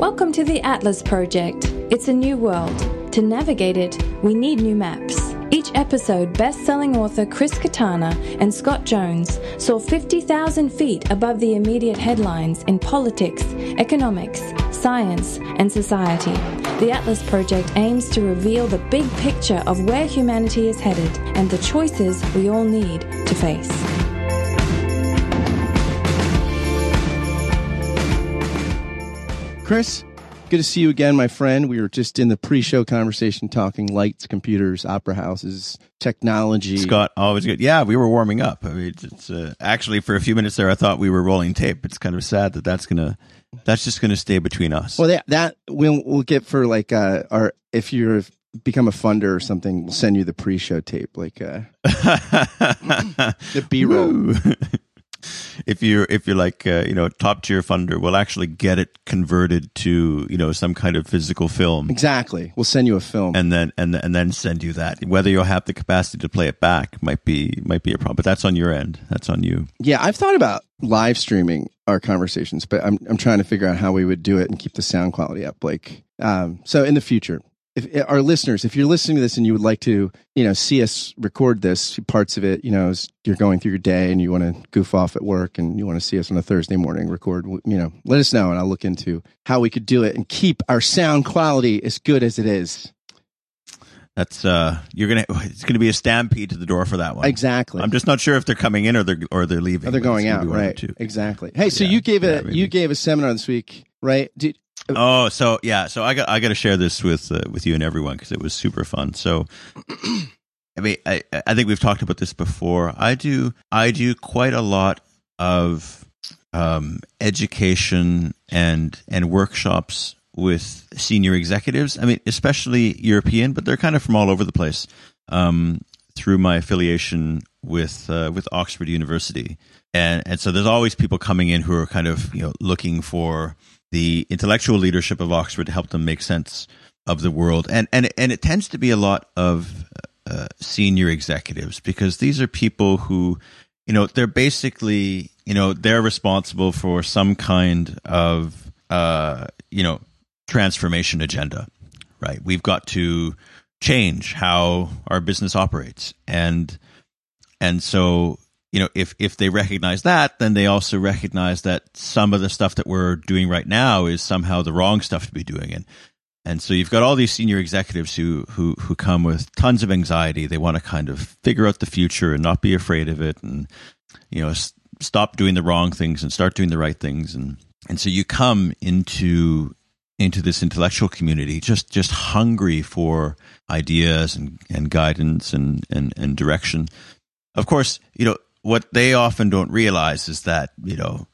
Welcome to the Atlas Project. It's a new world. To navigate it, we need new maps. Each episode, best selling author Chris Kutarna and Scott Jones soar 50,000 feet above the immediate headlines in politics, economics, science, and society. The Atlas Project aims to reveal the big picture of where humanity is headed and the choices we all need to face. Chris, good to see you again, my friend. We were just in the pre-show conversation talking lights, computers, opera houses, technology. Scott, always good. Yeah, we were warming up. I mean, it's uh, actually for a few minutes there, I thought we were rolling tape. It's kind of sad that that's gonna that's just gonna stay between us. Well, that, that we'll we'll get for like uh, our if you're become a funder or something, we'll send you the pre-show tape, like uh, the B-roll. if you're if you're like uh, you know top tier funder, we'll actually get it converted to you know some kind of physical film, Exactly. We'll send you a film. and then and and then send you that. Whether you'll have the capacity to play it back might be might be a problem, but that's on your end. That's on you. Yeah, I've thought about live streaming our conversations, but I'm I'm trying to figure out how we would do it and keep the sound quality up. Like, um, so in the future, if our listeners, if you're listening to this and you would like to, you know, see us record this parts of it, you know, as you're going through your day and you want to goof off at work and you want to see us on a Thursday morning record, you know, let us know and I'll look into how we could do it and keep our sound quality as good as it is. That's uh, you're gonna. It's gonna be a stampede to the door for that one. Exactly. I'm just not sure if they're coming in or they're or they're leaving. Oh, they're going out, be one of the right? Exactly. Hey, so Yeah, you gave a yeah, you gave a seminar this week, right? Did, Oh, so yeah, so I got I got to share this with uh, with you and everyone because it was super fun. So, I mean, I I think we've talked about this before. I do I do quite a lot of um, education and and workshops with senior executives. I mean, especially European, but they're kind of from all over the place. Um, through my affiliation with uh, with Oxford University, and and so there's always people coming in who are kind of you know looking for the intellectual leadership of Oxford to help them make sense of the world, and and and it tends to be a lot of uh, senior executives because these are people who, you know, they're basically you know they're responsible for some kind of uh, you know transformation agenda, right? We've got to change how our business operates, and and so you know if if they recognize that then they also recognize that some of the stuff that we're doing right now is somehow the wrong stuff to be doing. And and so you've got all these senior executives who who who come with tons of anxiety. They want to kind of figure out the future and not be afraid of it and you know s- stop doing the wrong things and start doing the right things. And and so you come into into this intellectual community just just hungry for ideas and and guidance and and, and direction. Of course, you know, what they often don't realize is that, you know,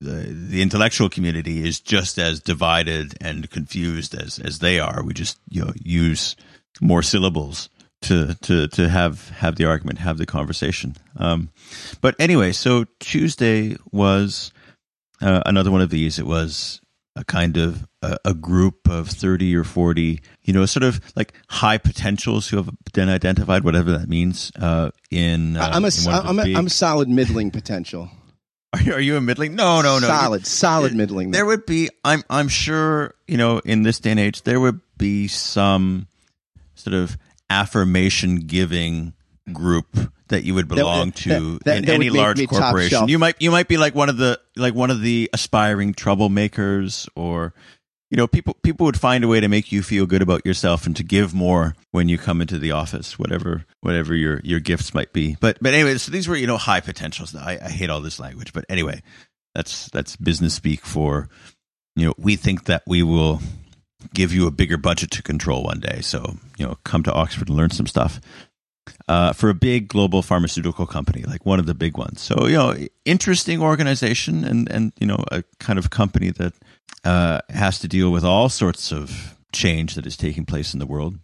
the the intellectual community is just as divided and confused as as they are. We just, you know, use more syllables to to to have have the argument, have the conversation. Um, but anyway, so Tuesday was uh, another one of these. It was a kind of a, a group of 30 or 40, you know, sort of like high potentials who have been identified, whatever that means, uh, in, uh, I'm a in of the I'm a, big- I'm solid middling potential. are, you, are you a middling? No, no, no. solid, solid middling. There would be, I'm, I'm sure, you know, in this day and age, there would be some sort of affirmation giving group that you would belong to that- that- in that any large corporation. You might, you might be like one of the, like one of the aspiring troublemakers or, you know, people, people would find a way to make you feel good about yourself and to give more when you come into the office, whatever, whatever your, your gifts might be. But, but anyway, so these were, you know, high potentials. I, I hate all this language, but anyway, that's, that's business speak for, you know, we think that we will give you a bigger budget to control one day. So, you know, come to Oxford and learn some stuff. Uh, for a big global pharmaceutical company, like one of the big ones. So, you know, interesting organization and, and you know, a kind of company that uh, has to deal with all sorts of change that is taking place in the world.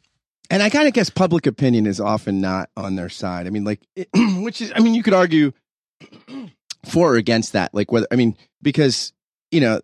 and I kind of guess public opinion is often not on their side. I mean, like, it, which is, I mean, you could argue for or against that. Like, whether, I mean, because, you know,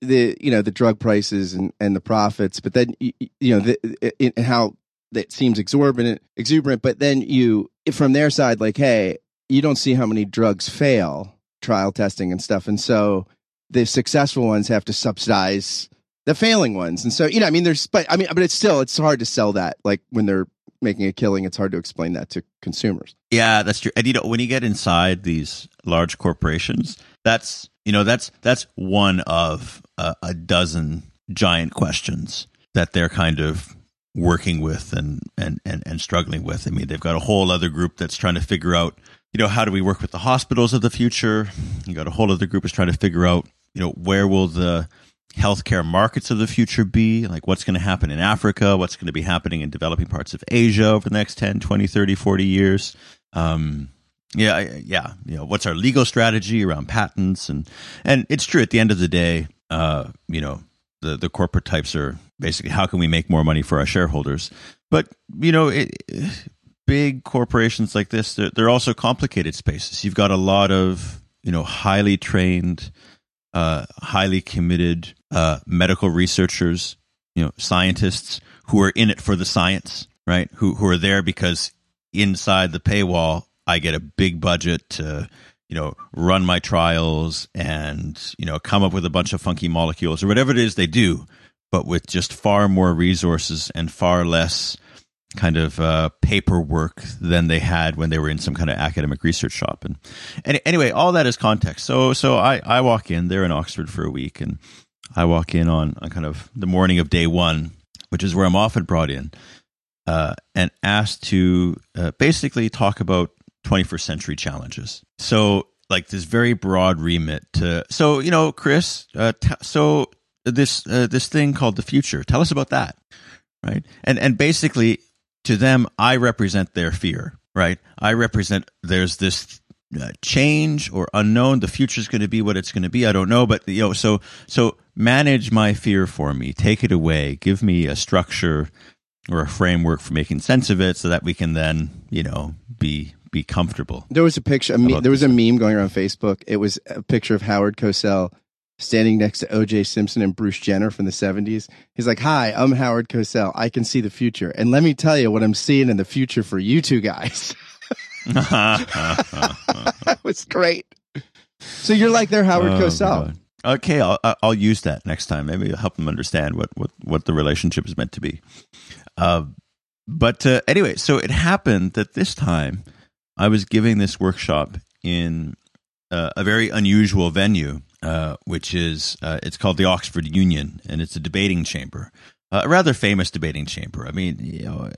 the, you know, the drug prices and, and the profits, but then, you know, the, how that seems exorbitant, exuberant, but then you, from their side, like, hey, you don't see how many drugs fail trial testing and stuff. And so the successful ones have to subsidize the failing ones. And so, you know, I mean, there's, but I mean, but it's still, it's hard to sell that. Like when they're making a killing, it's hard to explain that to consumers. Yeah, that's true. And you know, when you get inside these large corporations, that's you know that's that's one of a, a dozen giant questions that they're kind of working with and, and and and struggling with. I mean, they've got a whole other group that's trying to figure out, you know, how do we work with the hospitals of the future? You got a whole other group is trying to figure out, you know, where will the healthcare markets of the future be? Like what's going to happen in Africa? What's going to be happening in developing parts of Asia over the next 10, 20, 30, 40 years? Um, yeah, yeah. You know, what's our legal strategy around patents? And, and it's true at the end of the day, uh, you know, the, the corporate types are basically how can we make more money for our shareholders? But, you know, it, big corporations like this, they're, they're also complicated spaces. You've got a lot of, you know, highly trained, uh, highly committed uh, medical researchers, you know, scientists who are in it for the science, right? Who who are there because inside the paywall, I get a big budget to, you know, run my trials and you know come up with a bunch of funky molecules or whatever it is they do, but with just far more resources and far less kind of uh, paperwork than they had when they were in some kind of academic research shop. And, and anyway, all that is context. So so I I walk in. They're in Oxford for a week, and I walk in on, on kind of the morning of day one, which is where I'm often brought in, uh, and asked to uh, basically talk about 21st century challenges. So like this very broad remit to so you know Chris uh, t- so this uh, this thing called the future tell us about that right and and basically to them, I represent their fear, right? I represent there's this uh, change or unknown. The future is going to be what it's going to be. I don't know, but you know, so so manage my fear for me. Take it away. Give me a structure or a framework for making sense of it, so that we can then you know be be comfortable. There was a picture. A me- there was a meme going around Facebook. It was a picture of Howard Cosell standing next to OJ Simpson and Bruce Jenner from the 70s. He's like, Hi, I'm Howard Cosell. I can see the future. And let me tell you what I'm seeing in the future for you two guys. that was great. So you're like their Howard oh, Cosell. God. Okay, I'll I'll use that next time. Maybe I'll help them understand what what what the relationship is meant to be. Uh, but uh, anyway, so it happened that this time I was giving this workshop in uh, a very unusual venue uh, which is uh, it's called the Oxford Union, and it's a debating chamber, uh, a rather famous debating chamber. I mean, you know,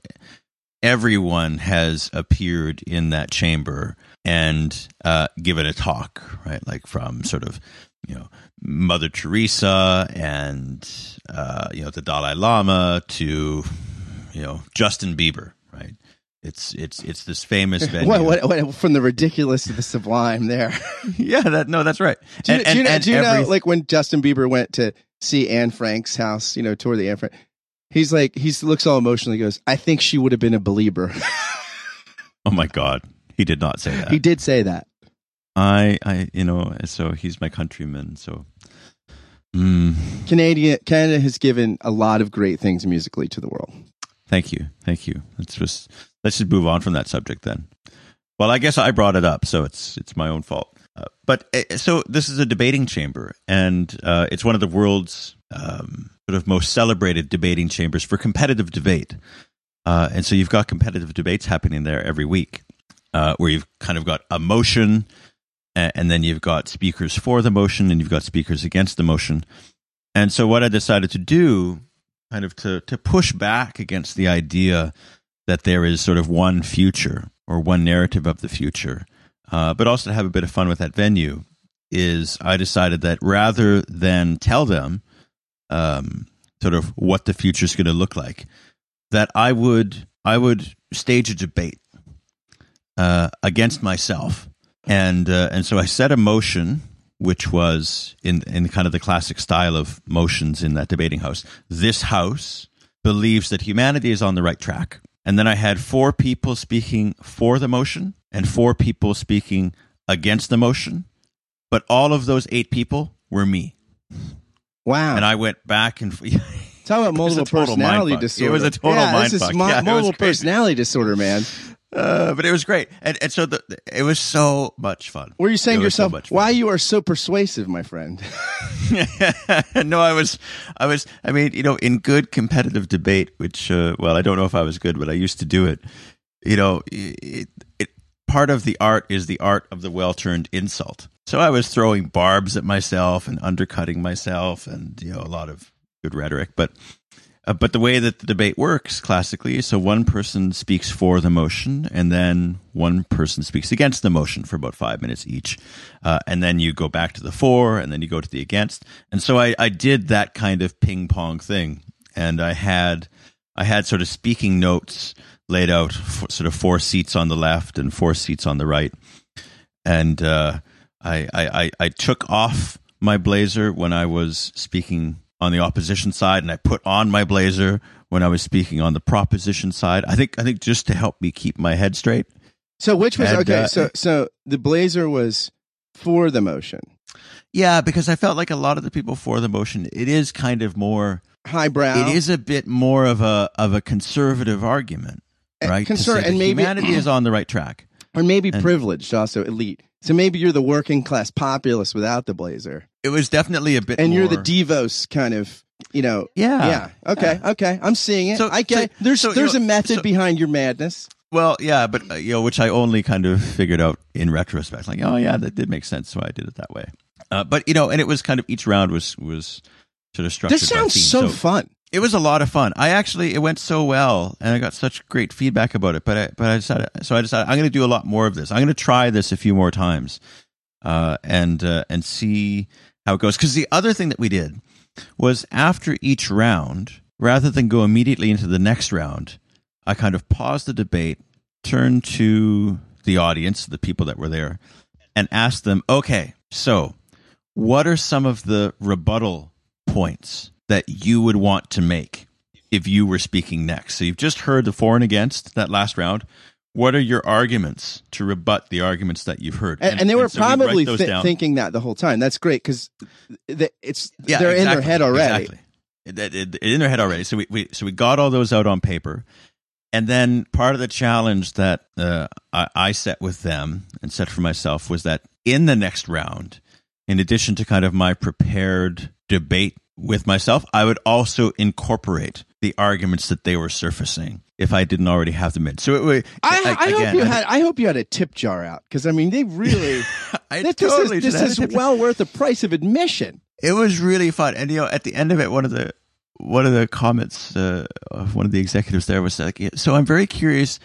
everyone has appeared in that chamber and uh, given a talk, right? Like from sort of you know Mother Teresa and uh, you know the Dalai Lama to you know Justin Bieber, right? It's it's it's this famous venue. what, what, what, from the ridiculous to the sublime there. yeah, that no, that's right. Do you, and, do you, know, do you every... know, like when Justin Bieber went to see Anne Frank's house, you know, tour the Anne Frank, he's like, he looks all emotional. He goes, "I think she would have been a believer." oh my God, he did not say that. He did say that. I, I, you know, so he's my countryman. So mm. Canadian Canada has given a lot of great things musically to the world. Thank you, thank you. Let's just let's just move on from that subject then. Well, I guess I brought it up, so it's it's my own fault. Uh, but uh, so this is a debating chamber, and uh, it's one of the world's um, sort of most celebrated debating chambers for competitive debate. Uh, and so you've got competitive debates happening there every week, uh, where you've kind of got a motion, and, and then you've got speakers for the motion, and you've got speakers against the motion. And so what I decided to do kind of to to push back against the idea that there is sort of one future or one narrative of the future, uh, but also to have a bit of fun with that venue. Is I decided that rather than tell them um, sort of what the future is going to look like, that I would I would stage a debate uh, against myself, and uh, and so I set a motion which was in in kind of the classic style of motions in that debating house. This house believes that humanity is on the right track. And then I had four people speaking for the motion and four people speaking against the motion. But all of those eight people were me. Wow. And I went back and Talk about multiple personality disorder. It was a total yeah, mind this. Is mo- yeah, multiple personality disorder, man. Uh, but it was great, and and so the, it was so much fun. Were you saying to so yourself, much "Why you are so persuasive, my friend"? no, I was, I was, I mean, you know, in good competitive debate, which, uh, well, I don't know if I was good, but I used to do it. You know, it, it, part of the art is the art of the well turned insult. So I was throwing barbs at myself and undercutting myself, and you know, a lot of good rhetoric. But, uh, but the way that the debate works classically, is so one person speaks for the motion, and then one person speaks against the motion for about five minutes each, uh, and then you go back to the for, and then you go to the against. And so I, I did that kind of ping pong thing, and I had I had sort of speaking notes laid out, for, sort of four seats on the left and four seats on the right, and uh, I, I I I took off my blazer when I was speaking on the opposition side, and I put on my blazer when I was speaking on the proposition side. I think I think just to help me keep my head straight. So which was And, okay? uh, so so the blazer was for the motion, Yeah, because I felt like a lot of the people for the motion, it is kind of more. highbrow. It is a bit more of a of a conservative argument, right? Concern- and maybe- humanity is on the right track. or maybe and- privileged, also elite. So maybe you're the working class populace without the blazer, It was definitely a bit, and you're the Davos kind of, you know. yeah, Yeah. Okay. Okay. I'm seeing it. So- I get. so- there's so, you there's know, a method so- behind your madness. Well, yeah, but uh, you know, which I only kind of figured out in retrospect. Like, oh yeah, that did make sense, so I did it that way. Uh, but you know, and it was kind of each round was was sort of structured. This sounds theme. so fun. it was a lot of fun. I actually it went so well, and I got such great feedback about it. But I but I decided so I decided I'm going to do a lot more of this. I'm going to try this a few more times, uh, and uh, and see how it goes. Because the other thing that we did was after each round, rather than go immediately into the next round, I kind of paused the debate, turned to the audience, the people that were there, and asked them, "Okay, so what are some of the rebuttal points that you would want to make if you were speaking next? So you've just heard the for and against that last round. What are your arguments to rebut the arguments that you've heard? And, and they were so probably thi- thinking that the whole time. That's great because it's Yeah, they're in their head already. Exactly. It- it- it- in their head already. So we, we so we got all those out on paper, and then part of the challenge that uh, I, I set with them and set for myself was that in the next round, in addition to kind of my prepared debate with myself, I would also incorporate the arguments that they were surfacing if I didn't already have them in. So it would. I, I, hope again, you had. I hope you had a tip jar out because I mean they really. I this totally is this is had it. well worth the price of admission. it was really fun and you know at the end of it one of the one of the comments uh, of one of the executives there was like so i'm very curious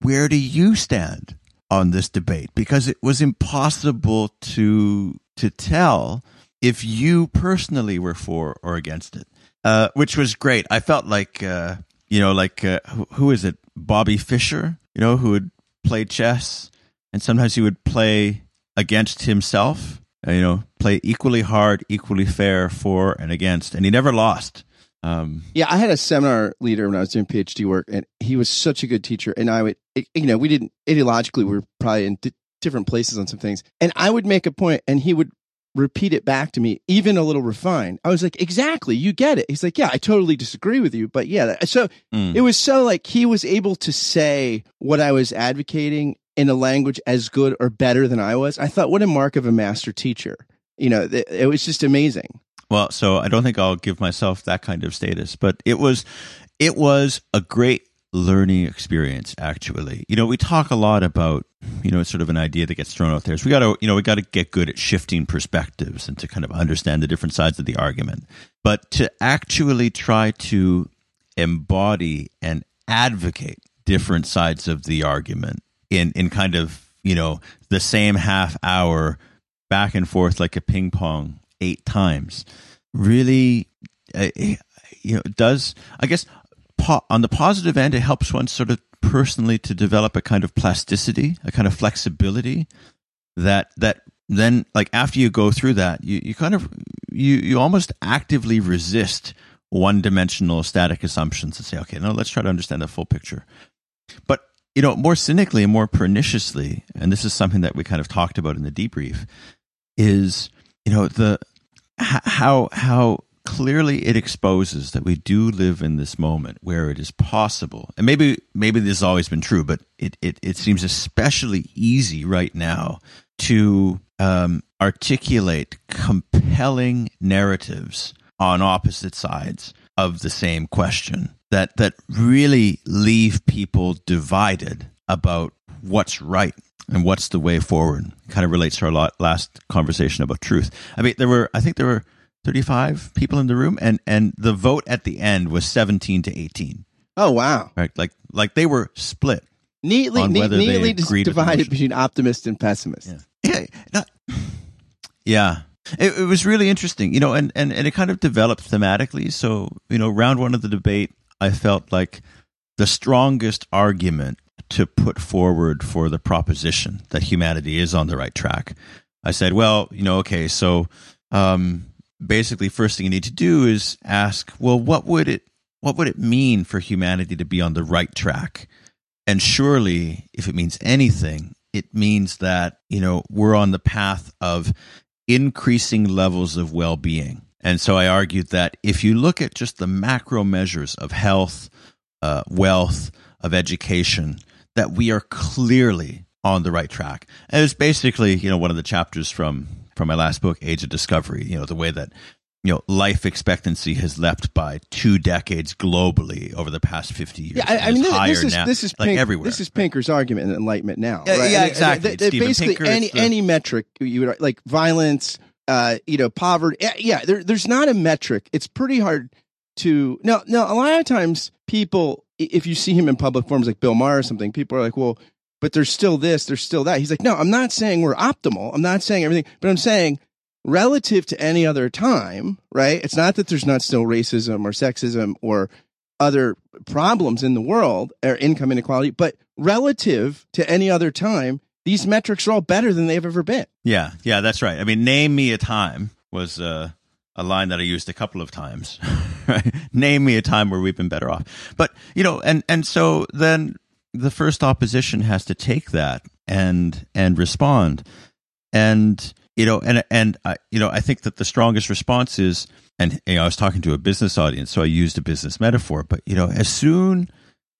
where do you stand on this debate because it was impossible to to tell if you personally were for or against it uh, which was great i felt like uh, you know like uh, who, who is it bobby fischer you know who would play chess and sometimes he would play against himself uh, you know, play equally hard, equally fair for and against, and he never lost. Um, Yeah, I had a seminar leader when I was doing PhD work, and he was such a good teacher. And I would, you know, we didn't ideologically, we were probably in di- different places on some things. And I would make a point, and he would repeat it back to me, even a little refined. I was like, exactly, you get it. He's like, yeah, I totally disagree with you, but yeah. So mm. it was so like he was able to say what I was advocating in a language as good or better than I was. I thought, what a mark of a master teacher. You know, th- it was just amazing. Well, so I don't think I'll give myself that kind of status, but it was it was a great learning experience actually. You know, we talk a lot about, you know, it's sort of an idea that gets thrown out there. So we got to, you know, we got to get good at shifting perspectives and to kind of understand the different sides of the argument. But to actually try to embody and advocate different sides of the argument in in kind of, you know, the same half hour back and forth like a ping pong eight times really uh, you know does i guess po- on the positive end it helps one sort of personally to develop a kind of plasticity a kind of flexibility that that then like after you go through that you, you kind of you you almost actively resist one dimensional static assumptions and say okay now let's try to understand the full picture. But you know more cynically and more perniciously and this is something that we kind of talked about in the debrief is you know the how how clearly it exposes that we do live in this moment where it is possible, and maybe maybe this has always been true, but it it, it seems especially easy right now to um, articulate compelling narratives on opposite sides of the same question that that really leave people divided about what's right and what's the way forward. Kind of relates to our last conversation about truth. I mean, there were I think there were 35 people in the room and and the vote at the end was 17 to 18 oh wow. Right? Like like they were split neatly neat, neatly divided between optimist and pessimist. Yeah. Yeah, yeah. It, it, was really interesting you know and, and and it kind of developed thematically. So you know round one of the debate i felt like the strongest argument to put forward for the proposition that humanity is on the right track. I said well you know okay so um basically first thing you need to do is ask, well, what would it what would it mean for humanity to be on the right track? And surely, if it means anything, it means that, you know, we're on the path of increasing levels of well-being. And so I argued that if you look at just the macro measures of health, uh, wealth, of education, that we are clearly on the right track. And it's basically, you know, one of the chapters from from my last book, Age of Discovery. You know, the way that you know life expectancy has leapt by two decades globally over the past 50 years yeah i, I mean this, this, is now, this is like Pink, everywhere this is pinker's argument in enlightenment now yeah, right? yeah exactly basically Pinker, any the, any metric you would like violence uh you know poverty yeah there, there's not a metric it's pretty hard to no no a lot of times people if you see him in public forums like bill maher or something people are like well but there's still this, there's still that. He's like, no, I'm not saying we're optimal. I'm not saying everything, but I'm saying relative to any other time, right? It's not that there's not still racism or sexism or other problems in the world or income inequality, but relative to any other time, these metrics are all better than they've ever been. Yeah, yeah, that's right. I mean, name me a time was uh, a line that I used a couple of times. right? Name me a time where we've been better off. But you know, and and so then the first opposition has to take that and and respond. And you know and and I, you know i think that the strongest response is and you know, i was talking to a business audience so i used a business metaphor but you know as soon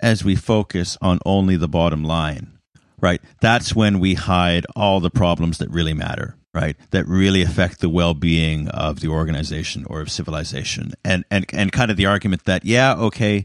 as we focus on only the bottom line right that's when we hide all the problems that really matter right that really affect the well-being of the organization or of civilization. And and and kind of the argument that yeah okay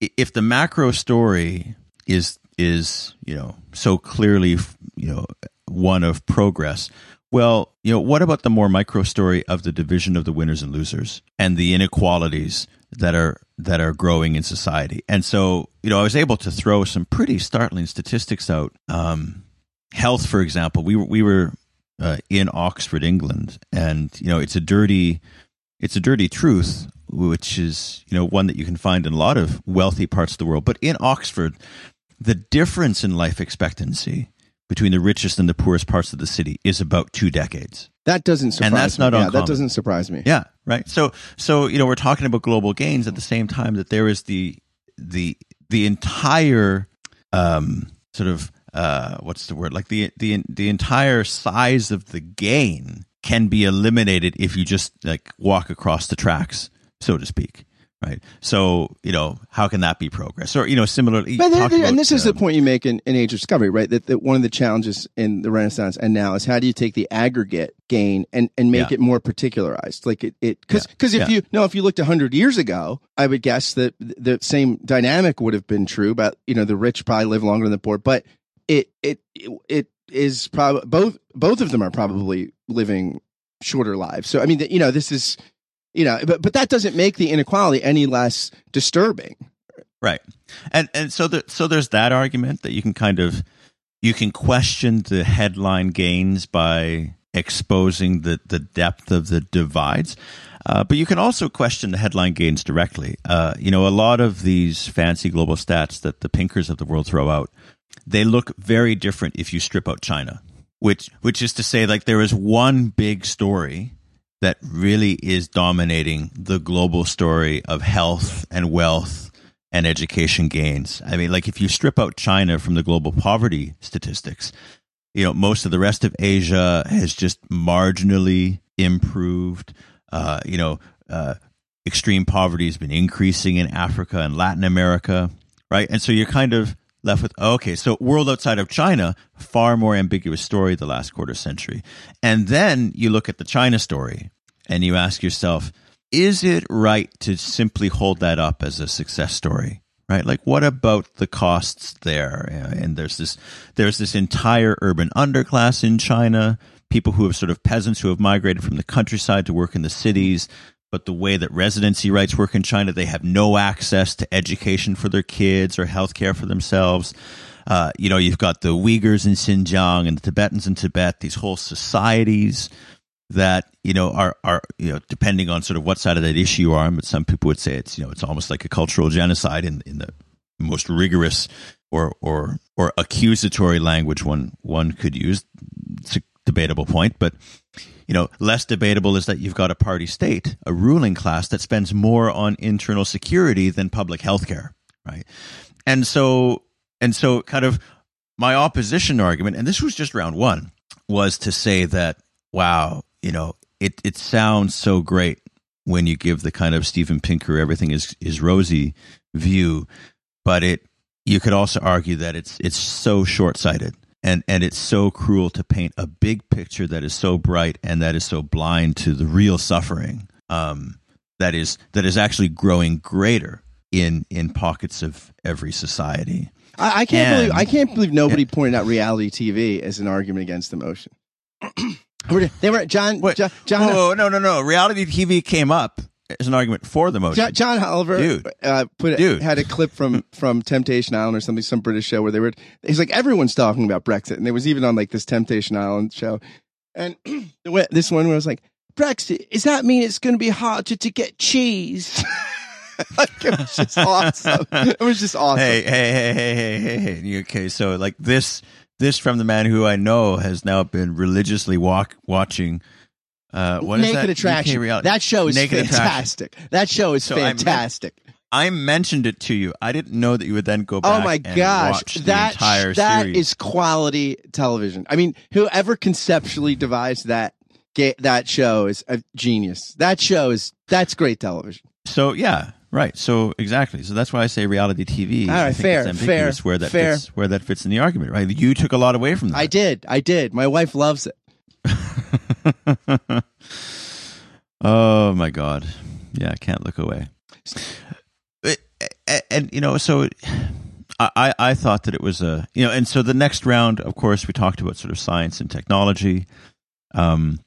if the macro story is is you know so clearly you know one of progress. Well you know what about the more micro story of the division of the winners and losers and the inequalities that are that are growing in society? And so you know i was able to throw some pretty startling statistics out. Um, health for example we were we were uh, in oxford england and you know it's a dirty it's a dirty truth which is you know one that you can find in a lot of wealthy parts of the world. But in oxford the difference in life expectancy between the richest and the poorest parts of the city is about two decades. That doesn't surprise and that's me. not yeah, uncommon. that doesn't surprise me. Yeah, right. So, so you know, we're talking about global gains at the same time that there is the the the entire um, sort of uh, what's the word like the the the entire size of the gain can be eliminated if you just like walk across the tracks, so to speak right? So you know, how can that be progress? Or you know, similarly, there, there, and this is the point you make in, in Age of Discovery, right? That, that one of the challenges in the Renaissance and now is how do you take the aggregate gain and, and make yeah. it more particularized? Like it, it because because yeah. if yeah. you no, if you looked hundred years ago, I would guess that the same dynamic would have been true. About you know, the rich probably live longer than the poor, but it it it, it is probably both both of them are probably living shorter lives. So I mean, you know, this is you know but but that doesn't make the inequality any less disturbing. Right. And and so the, so there's that argument that you can kind of you can question the headline gains by exposing the the depth of the divides. Uh, but you can also question the headline gains directly. Uh, you know a lot of these fancy global stats that the pinkers of the world throw out they look very different if you strip out china which which is to say like there is one big story that really is dominating the global story of health and wealth and education gains. I mean, like if you strip out China from the global poverty statistics, you know, most of the rest of Asia has just marginally improved. Uh, you know, uh, extreme poverty has been increasing in Africa and Latin America, right? And so you're kind of left with okay, so world outside of China, far more ambiguous story the last quarter century. And then you look at the China story and you ask yourself, is it right to simply hold that up as a success story? Right? Like what about the costs there? And there's this there's this entire urban underclass in China, people who have sort of peasants who have migrated from the countryside to work in the cities but the way that residency rights work in China, they have no access to education for their kids or health care for themselves. Uh, you know, you've got the Uyghurs in Xinjiang and the Tibetans in Tibet, these whole societies that, you know, are, are, you know, depending on sort of what side of that issue you are but some people would say it's, you know, it's almost like a cultural genocide in, in the most rigorous or, or, or accusatory language one, one could use. It's a debatable point, but you know, less debatable is that you've got a party state, a ruling class that spends more on internal security than public health care, right? And so, and so kind of my opposition argument, and this was just round one, was to say that, wow, you know, it, it sounds so great when you give the kind of Steven Pinker, everything is, is rosy view, but it, you could also argue that it's, it's so short sighted and and it's so cruel to paint a big picture that is so bright and that is so blind to the real suffering um, that is that is actually growing greater in in pockets of every society. I, I can't and, believe I can't believe nobody pointed out reality TV as an argument against emotion. they were John. Wait, John, John oh no no no! Reality TV came up is an argument for the motion. John, John Oliver dude, uh, put dude. had a clip from from Temptation Island or something, some British show where they were. He's like everyone's talking about Brexit, and it was even on like this Temptation Island show, and this one was like Brexit. Does that mean it's going to be harder to get cheese? like it was just awesome. It was just awesome. Hey hey hey hey hey hey hey. Okay, so like this this from the man who I know has now been religiously walk watching uh, what Naked that? Attraction. That show is Naked fantastic. Attraction. That show is so fantastic. I, I, mentioned it to you. I didn't know that you would then go back. Oh my gosh, that that series. is quality television. I mean, whoever conceptually devised that that show is a genius. That show is that's great television. So yeah, right. So exactly. So that's why I say reality TV. All right, fair, fair, where that fair. fits where that fits in the argument. Right. You took a lot away from that. I did. I did. My wife loves it. oh my god. Yeah, I can't look away. And, you know, so I, I thought that it was a you know, and so the next round, of course, we talked about sort of science and technology. Um,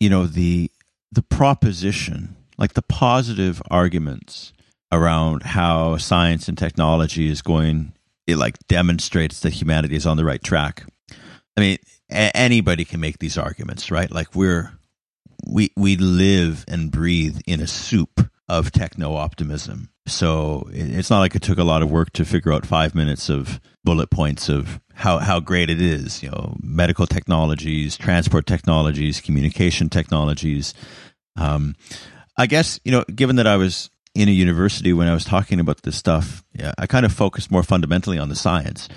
you know, the the proposition, like the positive arguments around how science and technology is going it like demonstrates that humanity is on the right track. I mean, a- anybody can make these arguments, right? Like we're we we live and breathe in a soup of techno optimism. So it's not like it took a lot of work to figure out five minutes of bullet points of how, how great it is. You know, medical technologies, transport technologies, communication technologies. Um, I guess you know, given that I was in a university when I was talking about this stuff, yeah, I kind of focused more fundamentally on the science.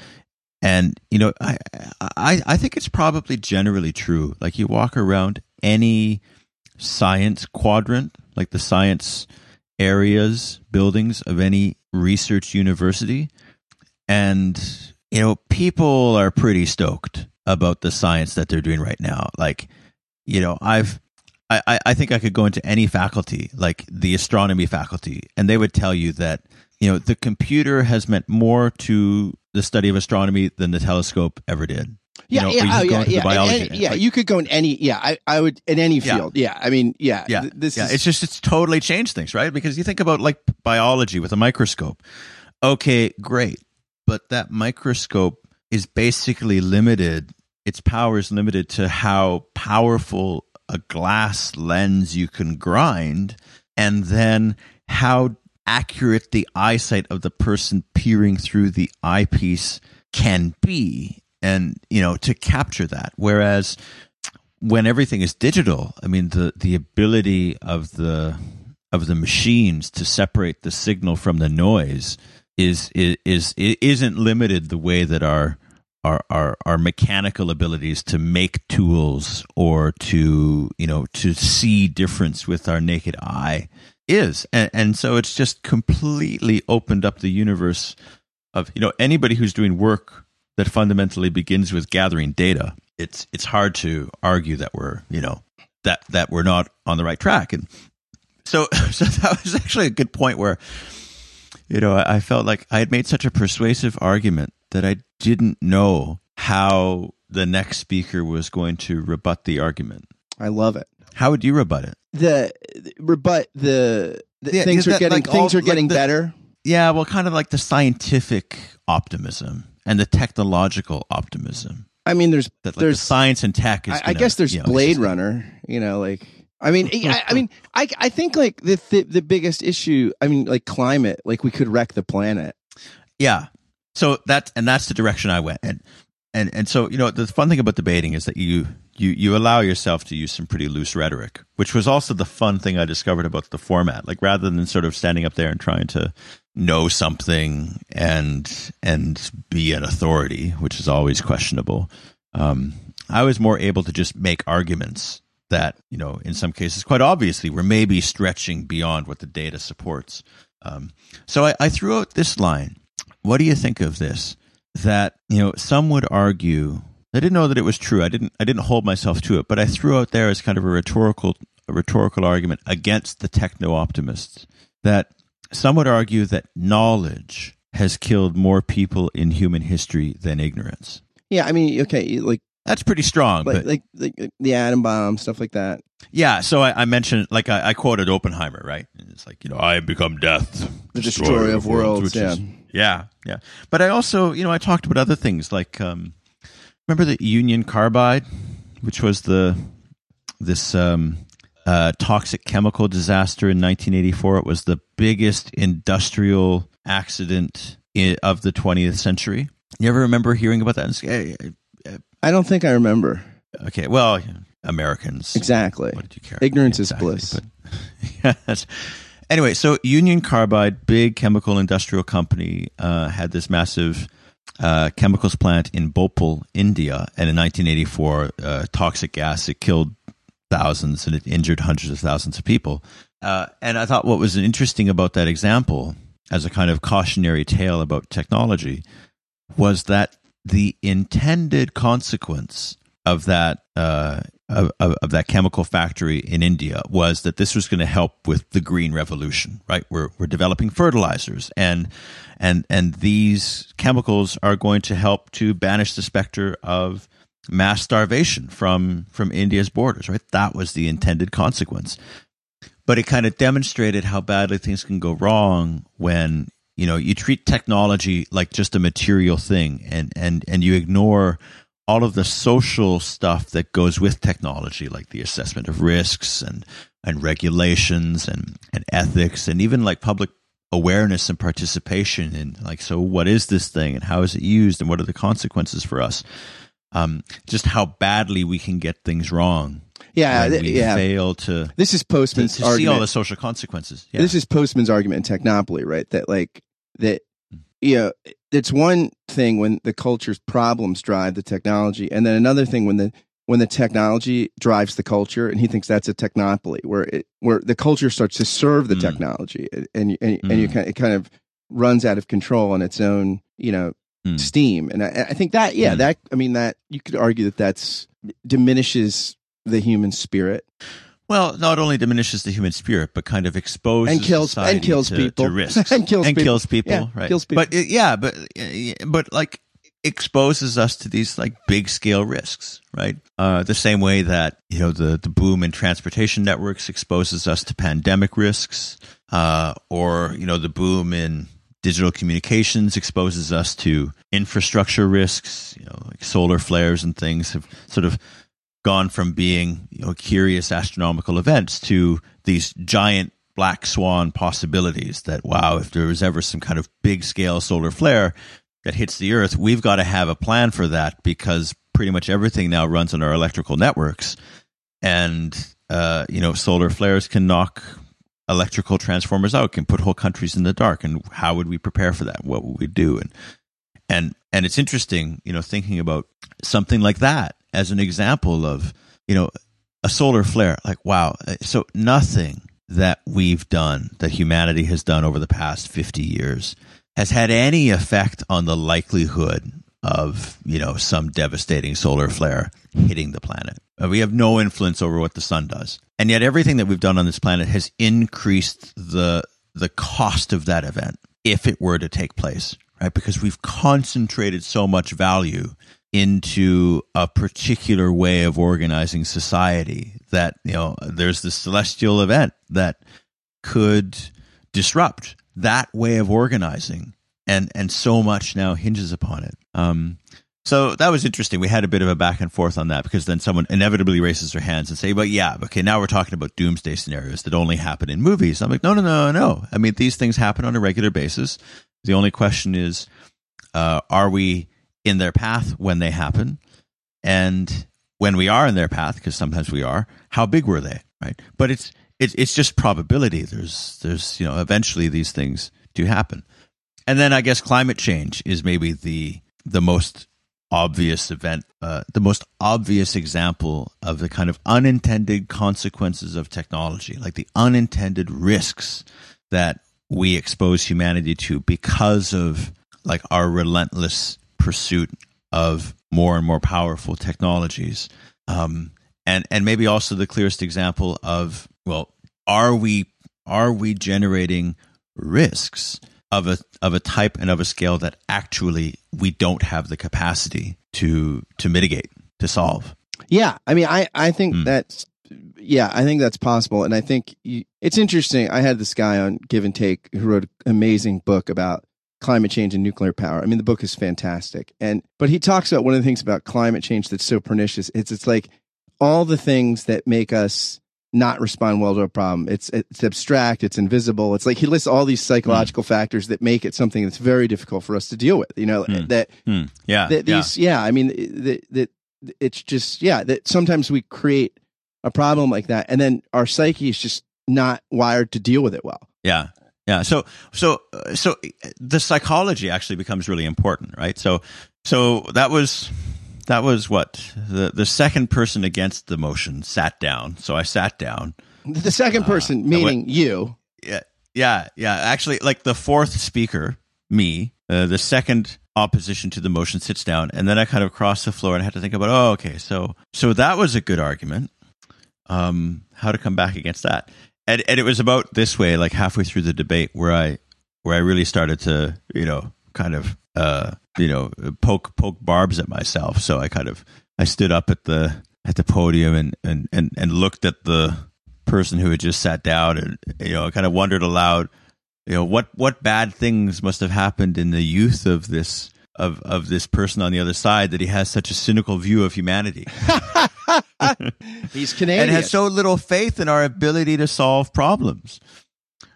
And you know, I, I I think it's probably generally true. Like you walk around any science quadrant, like the science areas, buildings of any research university, and you know, people are pretty stoked about the science that they're doing right now. Like, you know, I've I, I think I could go into any faculty, like the astronomy faculty, and they would tell you that, you know, the computer has meant more to the study of astronomy than the telescope ever did. Yeah, you know, yeah, oh, yeah, yeah. biology. Any, yeah, like, you could go in any. Yeah, I, I would in any field. Yeah, yeah I mean, yeah, yeah. Th- this yeah, is, it's just it's totally changed things, right? Because you think about like biology with a microscope. Okay, great, but that microscope is basically limited. Its power is limited to how powerful a glass lens you can grind, and then how accurate the eyesight of the person peering through the eyepiece can be and you know to capture that. Whereas when everything is digital i mean the the ability of the of the machines to separate the signal from the noise is is is isn't limited the way that our our, our our mechanical abilities to make tools or to you know to see difference with our naked eye is, and, and so it's just completely opened up the universe of you know anybody who's doing work that fundamentally begins with gathering data. It's it's hard to argue that we're you know that that we're not on the right track, and so so that was actually a good point where you know I felt like I had made such a persuasive argument that I didn't know how the next speaker was going to rebut the argument. I love it. How would you rebut it? The, rebut the, the Yeah, things are that getting like things all- are getting like the- better. Yeah, well, kind of like the scientific optimism and the technological optimism. I mean, there's That like there's the science and tech is. I, gonna, guess there's you know, Blade just- Runner. You know, like I mean, I, I mean, I I think like the, the the biggest issue. I mean, like climate. Like we could wreck the planet. Yeah. So that and that's the direction I went, and and and so you know the fun thing about debating is that you you you allow yourself to use some pretty loose rhetoric, which was also the fun thing I discovered about the format. Like rather than sort of standing up there and trying to know something and and be an authority, which is always questionable. Um, I was more able to just make arguments that you know in some cases quite obviously were maybe stretching beyond what the data supports. Um, so I, I threw out this line. What do you think of this? That you know some would argue. I didn't know that it was true. I didn't. I didn't hold myself to it, but I threw out there as kind of a rhetorical, a rhetorical argument against the techno optimists. That some would argue that knowledge has killed more people in human history than ignorance. Yeah, I mean, okay, like That's pretty strong, like but like, like the atom bomb stuff like that. yeah. So I, I mentioned, like I, I quoted Oppenheimer, right? And it's like you know, I have become death, The destroyer of worlds, which yeah. is- yeah, yeah. But I also, you know, I talked about other things like, um, remember the Union Carbide, which was the this um, uh, toxic chemical disaster in 1984. It was the biggest industrial accident i of the 20th century. You ever remember hearing about that? And say, "Hey, I don't think I remember Okay, well, Americans. exactly. What did you care? Ignorance is bliss. but- yes. Anyway, so Union Carbide, big chemical industrial company, uh, had this massive uh, chemicals plant in Bhopal, India, and in 1984, uh, toxic gas it killed thousands and it injured hundreds of thousands of people. Uh, and I thought what was interesting about that example, as a kind of cautionary tale about technology, was that the intended consequence of that uh, of, of, that chemical factory in India was that this was going to help with the green revolution. Right, we're we're developing fertilizers, and and and these chemicals are going to help to banish the specter of mass starvation from from India's borders. Right, that was the intended consequence. But it kind of demonstrated how badly things can go wrong when you know you treat technology like just a material thing and and and you ignore all of the social stuff that goes with technology like the assessment of risks and and regulations and and ethics and even like public awareness and participation in like so what is this thing and how is it used and what are the consequences for us um just how badly we can get things wrong Yeah, th- we yeah. fail to This is to, Postman's to see all the social consequences yeah This is Postman's argument in Technopoly, right? That like that you know, it's one thing when the culture's problems drive the technology, and then another thing when the when the technology drives the culture, and he thinks that's a technopoly where it where the culture starts to serve the Mm. technology, and and, and, and you Mm. kind it kind of runs out of control on its own, you know, Mm. steam. And I, I think that yeah, Mm. that I mean that you could argue that that's diminishes the human spirit Well, not only diminishes the human spirit, but kind of exposes And kills- and kills to, people. to risks And kills people. kills people, Yeah, right? kills people. But yeah, but but like exposes us to these like big scale risks, right? Uh, the same way that you know the the boom in transportation networks exposes us to pandemic risks, uh, or you know the boom in digital communications exposes us to infrastructure risks. You know, like solar flares and things have sort of gone from being you know curious astronomical events to these giant black swan possibilities that wow if there was ever some kind of big scale solar flare that hits the earth we've got to have a plan for that because pretty much everything now runs on our electrical networks. And uh, you know solar flares can knock electrical transformers out can put whole countries in the dark and how would we prepare for that? What would we do? And and and it's interesting you know thinking about something like that as an example of you know a solar flare like wow so nothing that we've done, that humanity has done over the past 50 years, has had any effect on the likelihood of, you know, some devastating solar flare hitting the planet. Uh, we have no influence over what the sun does. And yet everything that we've done on this planet has increased the the cost of that event if it were to take place, right? Because we've concentrated so much value into a particular way of organizing society that you know there's this celestial event that could disrupt that way of organizing and and so much now hinges upon it. Um, so that was interesting. We had a bit of a back and forth on that because then someone inevitably raises their hands and say but yeah okay now we're talking about doomsday scenarios that only happen in movies. I'm like no no no no i mean these things happen on a regular basis. The only question is uh, are we in their path when they happen. And when we are in their path because sometimes we are how big were they right? But it's it's it's just probability. There's there's you know eventually these things do happen. And then i guess climate change is maybe the the most obvious event uh, the most obvious example of the kind of unintended consequences of technology like the unintended risks that we expose humanity to because of like our relentless pursuit of more and more powerful technologies. Um, and and maybe also the clearest example of well, are we are we generating risks of a of a type and of a scale that actually we don't have the capacity to to mitigate to solve? Yeah, I mean, I I think mm. that's yeah, I think that's possible, and I think you, it's interesting. I had this guy on Give and Take who wrote an amazing book about climate change and nuclear power. I mean, the book is fantastic. And but he talks about one of the things about climate change that's so pernicious. It's it's like all the things that make us not respond well to a problem. It's it's abstract, it's invisible. It's like he lists all these psychological mm. factors that make it something that's very difficult for us to deal with. You know, mm. that mm. yeah, that these yeah. yeah, I mean that that it's just yeah, that sometimes we create a problem like that and then our psyche is just not wired to deal with it well. Yeah. Yeah. So, so, so the psychology actually becomes really important, right? So, so that was, that was what the, the second person against the motion sat down. So I sat down. The second uh, person, uh, meaning went, you. Yeah. Yeah. Yeah. Actually, like the fourth speaker, me, uh, the second opposition to the motion sits down and then I kind of cross the floor and I had to think about, oh, okay. So, so that was a good argument. Um, how to come back against that and and it was about this way, like halfway through the debate, where I where I really started to, you know, kind of, uh, you know, poke poke barbs at myself. So I kind of I stood up at the at the podium and and and, and looked at the person who had just sat down, and you know, kind of wondered aloud, you know, what what bad things must have happened in the youth of this of of this person on the other side that he has such a cynical view of humanity. He's Canadian and has so little faith in our ability to solve problems.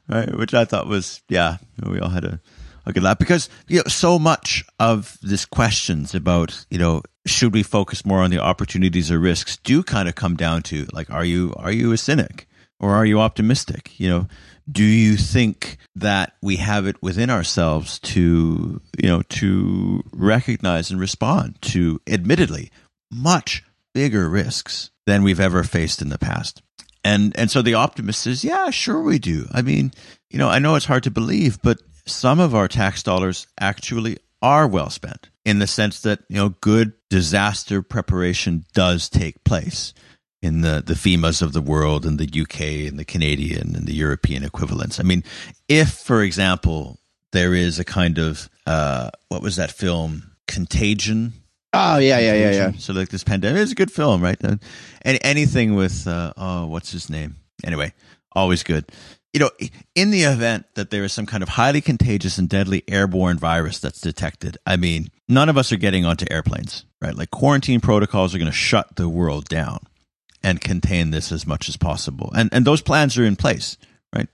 Right, which I thought was yeah, we all had a, a good laugh because you know so much of this questions about you know should we focus more on the opportunities or risks do kind of come down to like are you are you a cynic or are you optimistic? You know, do you think that we have it within ourselves to you know to recognize and respond to admittedly much bigger risks than we've ever faced in the past? And and so the optimist says yeah sure we do. I mean you know i know it's hard to believe but some of our tax dollars actually are well spent in the sense that you know good disaster preparation does take place in the, the FEMAs of the world and the UK and the Canadian and the European equivalents. I mean, if, for example, there is a kind of, uh, what was that film? Contagion. Oh, yeah, yeah, yeah, yeah. So, like this pandemic, is a good film, right? And anything with, uh, oh, what's his name? Anyway, always good. You know, in the event that there is some kind of highly contagious and deadly airborne virus that's detected, I mean, none of us are getting onto airplanes, right? Like quarantine protocols are going to shut the world down and contain this as much as possible. And and those plans are in place, right?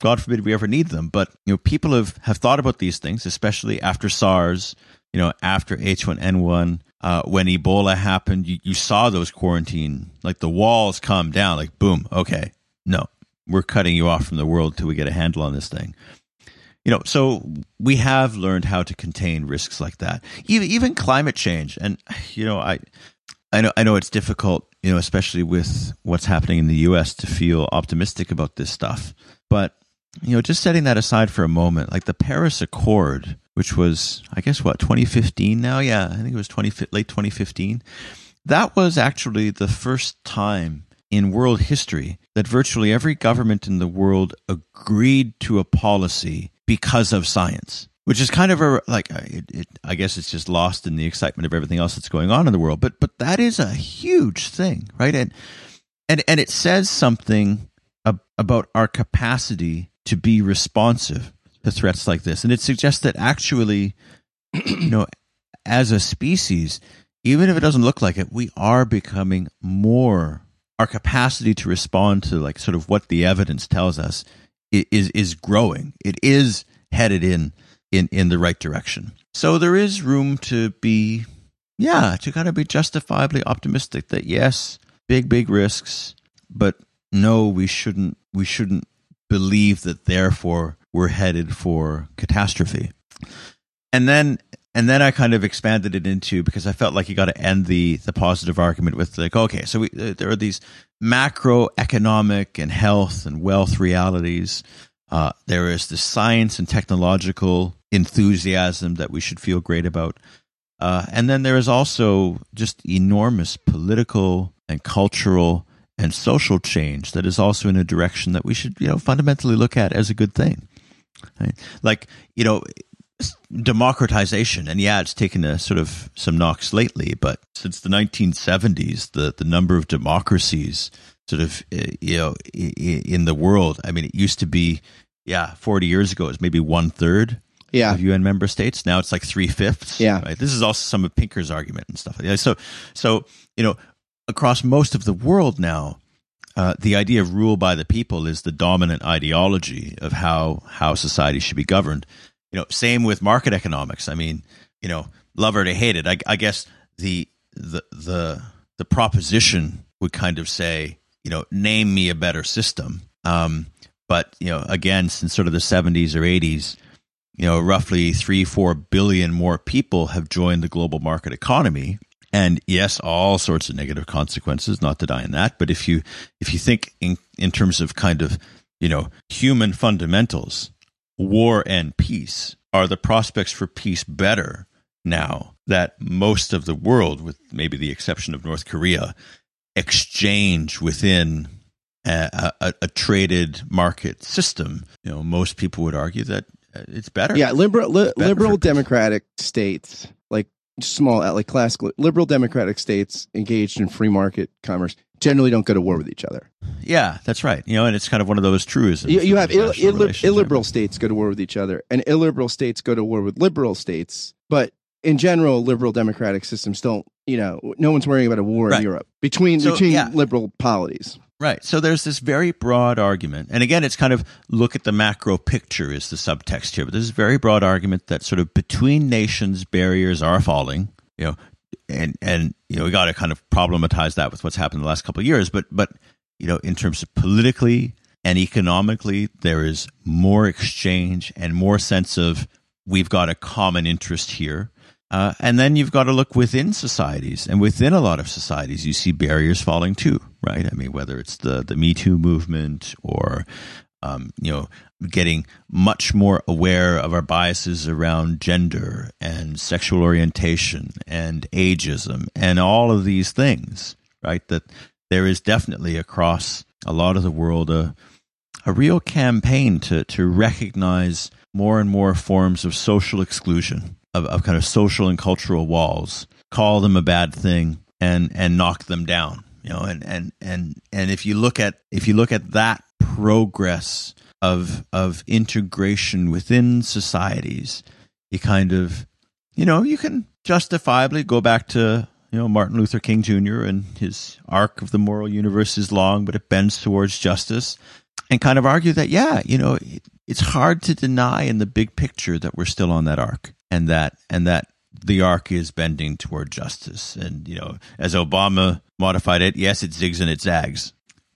God forbid we ever need them, but you know people have have thought about these things, especially after SARS, you know, after H1N1, uh, when Ebola happened, you, you saw those quarantine like the walls come down, like boom, okay, no, we're cutting you off from the world till we get a handle on this thing. You know, so we have learned how to contain risks like that. Even even climate change, and you know, I I know I know it's difficult you know, especially with what's happening in the U.S., to feel optimistic about this stuff. But you know, just setting that aside for a moment, like the Paris Accord, which was, I guess, what 2015 now? Yeah, I think it was 20 late 2015. That was actually the first time in world history that virtually every government in the world agreed to a policy because of science which is kind of a like uh, it, it, I guess it's just lost in the excitement of everything else that's going on in the world. But but that is a huge thing, right? And and and it says something ab- about our capacity to be responsive to threats like this, and it suggests that actually, you know, as a species, even if it doesn't look like it, we are becoming more. Our capacity to respond to like sort of what the evidence tells us is is growing. It is headed in in in the right direction. So there is room to be yeah, to kind of be justifiably optimistic that yes, big big risks, but no, we shouldn't we shouldn't believe that therefore we're headed for catastrophe. And then and then I kind of expanded it into because I felt like you got to end the the positive argument with like okay, so we, uh, there are these macroeconomic and health and wealth realities. Uh, there is the science and technological enthusiasm that we should feel great about. Uh, and then there is also just enormous political and cultural and social change that is also in a direction that we should, you know, fundamentally look at as a good thing. Right? Like, you know, democratization, and yeah, it's taken a sort of some knocks lately, but since the 1970s, the the number of democracies sort of uh, you know in the world. I mean, it used to be, yeah, 40 years ago, it was maybe one third yeah. of UN member states. Now it's like three fifths. Yeah. Right? This is also some of Pinker's argument and stuff. Yeah. So, so you know, across most of the world now, uh, the idea of rule by the people is the dominant ideology of how how society should be governed. You know, same with market economics. I mean, you know, love or to hate it. I, I guess the the the the proposition would kind of say, you know, name me a better system. Um, but you know, again, since sort of the seventies or eighties, you know, roughly three, four billion more people have joined the global market economy. And yes, all sorts of negative consequences, not to denying that. But if you if you think in, in terms of kind of, you know, human fundamentals, war and peace, are the prospects for peace better now that most of the world, with maybe the exception of North Korea, exchange within a, a, a, traded market system. You know, most people would argue that uh, it's better. Yeah, liberal li- liberal democratic states, like small, uh, like classical liberal democratic states engaged in free market commerce, generally don't go to war with each other. Yeah, that's right. You know, and it's kind of one of those truisms. You, you have Ill, Ill, illiberal states go to war with each other, and illiberal states go to war with liberal states. But in general, liberal democratic systems don't. You know, no one's worrying about a war right. in Europe between so, between yeah. liberal polities. Right. So there's this very broad argument. And again, it's kind of look at the macro picture is the subtext here. But there's a very broad argument that sort of between nations barriers are falling, you know, and and you know, we got to kind of problematize that with what's happened in the last couple of years, but but you know, in terms of politically and economically, there is more exchange and more sense of we've got a common interest here. Uh, and then you've got to look within societies, and within a lot of societies, you see barriers falling too, right? I mean, whether it's the the Me Too movement or um, you know, getting much more aware of our biases around gender and sexual orientation and ageism and all of these things, right? That there is definitely across a lot of the world a a real campaign to to recognize more and more forms of social exclusion of, of kind of social and cultural walls, call them a bad thing, and and knock them down. You know, and and and and if you look at if you look at that progress of of integration within societies, you kind of you know you can justifiably go back to you know Martin Luther King Jr. and his arc of the moral universe is long, but it bends towards justice, and kind of argue that yeah, you know, it, it's hard to deny in the big picture that we're still on that arc and that and that the arc is bending toward justice. And you know, as Obama modified it, yes, it zigs and it zags,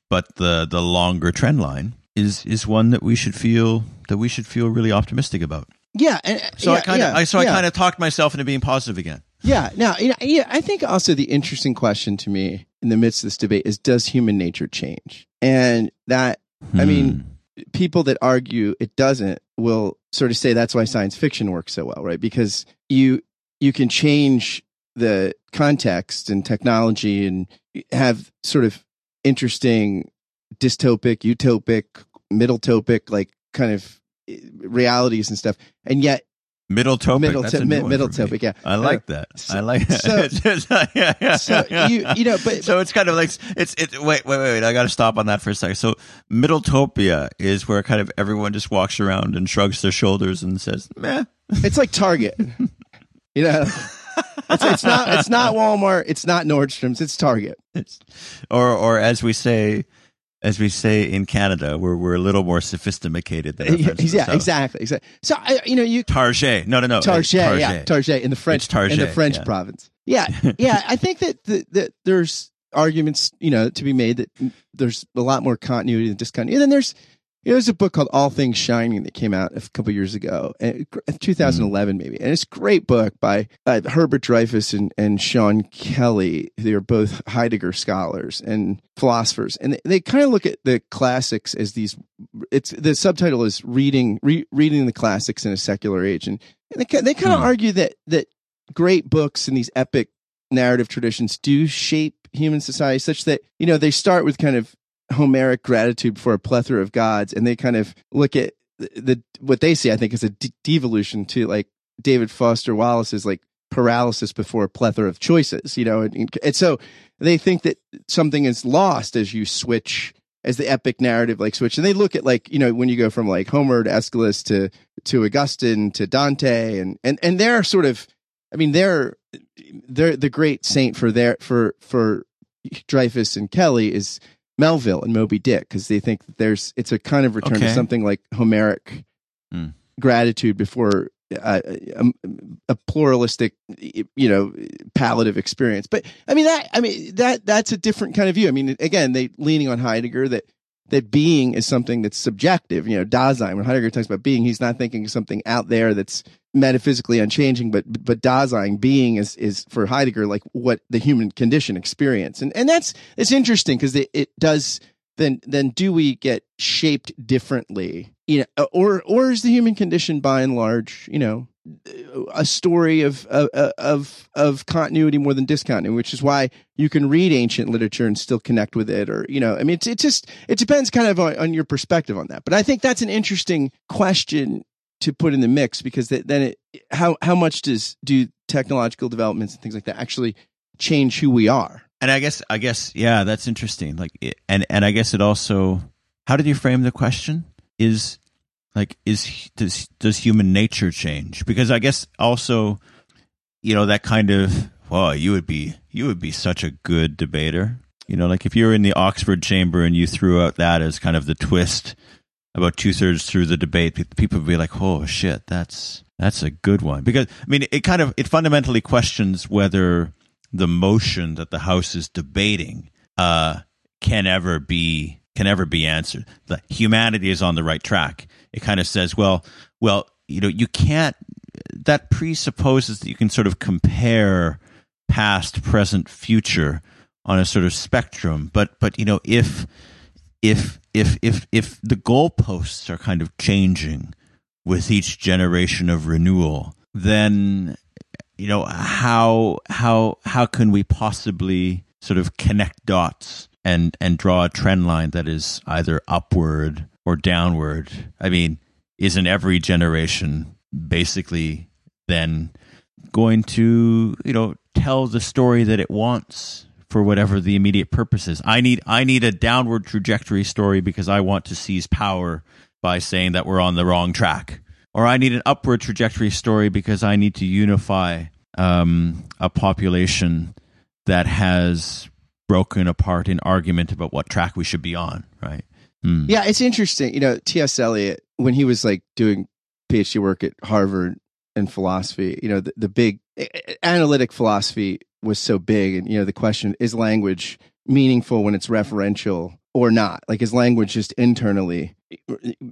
but the the longer trend line is is one that we should feel that we should feel really optimistic about. Yeah, so yeah, I kind of yeah, so yeah. I kind of talked myself into being positive again. Yeah. Now, you know, yeah, I think also the interesting question to me in the midst of this debate is does human nature change? And that, I mean, Hmm. people that argue it doesn't will sort of say that's why science fiction works so well, right? Because you you can change the context and technology and have sort of interesting dystopic, utopic, middle topic like kind of eh, realities and stuff. And yet middle topic. middle to- mi- middle topic, yeah. I like that. So- I like that. so- It's just- yeah, yeah, so you you know, but so it's kind of like it's it. Wait, wait, wait, wait. I got to stop on that for a second. So Middletopia is where kind of everyone just walks around and shrugs their shoulders and says, "Meh." It's like Target. you know, it's, it's not it's not Walmart. It's not Nordstrom's. It's Target. It's, or or as we say, as we say in Canada, we're we're a little more sophisticated than the yeah, exactly, exactly. So I, you know, you Target. No, no, no. Target, yeah, Target in the French It's Target, in the French yeah. province. Yeah, yeah. I think that the, that there's arguments, you know, to be made that there's a lot more continuity than discontinuity. And then there's you know, there's a book called All Things Shining that came out a couple years ago, and- 2011 maybe, and it's a great book by uh, Hubert Dreyfus and, and Sean Kelly. They are both Heidegger scholars and philosophers, and they, they kind of look at the classics as these. It's the subtitle is reading re, reading the classics in a secular age, and, and they they kind of Hmm. argue that that great books and these epic narrative traditions do shape human society such that you know they start with kind of Homeric gratitude for a plethora of gods, and they kind of look at the, the what they see, I think, is a de- devolution to like David Foster Wallace's like paralysis before a plethora of choices, you know, and, and so they think that something is lost as you switch as the epic narrative like switch, and they look at like you know when you go from like Homer to Aeschylus to to Augustine to Dante, and and and they're sort of, I mean, they're they're the great saint for their for for Dreyfus and Kelly is Melville and Moby Dick because they think that there's it's a kind of return to something like Homeric Hmm. gratitude before uh, a, a pluralistic, you know, palliative experience. But I mean that I mean that that's a different kind of view. I mean, again, they leaning on Heidegger that that being is something that's subjective. You know, Dasein when Heidegger talks about being, he's not thinking of something out there that's metaphysically unchanging, but but Dasein being is is for Heidegger like what the human condition experience, and and that's it's interesting because it, it does. Then then do we get shaped differently? You know, or or is the human condition by and large, you know, a story of of of, of continuity more than discontinuity, which is why you can read ancient literature and still connect with it, or you know, I mean, it's it just it depends kind of on, on your perspective on that. But I think that's an interesting question to put in the mix because th- then it how how much does do technological developments and things like that actually change who we are? And I guess, I guess, yeah, that's interesting. Like, and and I guess it also. How did you frame the question? Is like is does does human nature change? Because I guess also, you know, that kind of. Well, you would be you would be such a good debater. You know, like if you were in the Oxford chamber and you threw out that as kind of the twist about two thirds through the debate, people would be like, "Oh shit, that's that's a good one." Because I mean, it kind of it fundamentally questions whether the motion that the House is debating uh, can ever be can ever be answered. That humanity is on the right track. It kind of says, well, well, you know, you can't. That presupposes that you can sort of compare past, present, future on a sort of spectrum. But but you know, if if if if if the goalposts are kind of changing with each generation of renewal, then you know how how how can we possibly sort of connect dots and and draw a trend line that is either upward or downward? I mean, isn't every generation basically then going to you know tell the story that it wants for whatever the immediate purpose is. I need I need a downward trajectory story because I want to seize power by saying that we're on the wrong track. Or I need an upward trajectory story because I need to unify um, a population that has broken apart in argument about what track we should be on, right? Hmm. Yeah, it's interesting. You know, T.S. Eliot, when he was like doing PhD work at Harvard in philosophy, you know, the, the big analytic philosophy was so big. And, you know, the question is language meaningful when it's referential or not? Like, is language just internally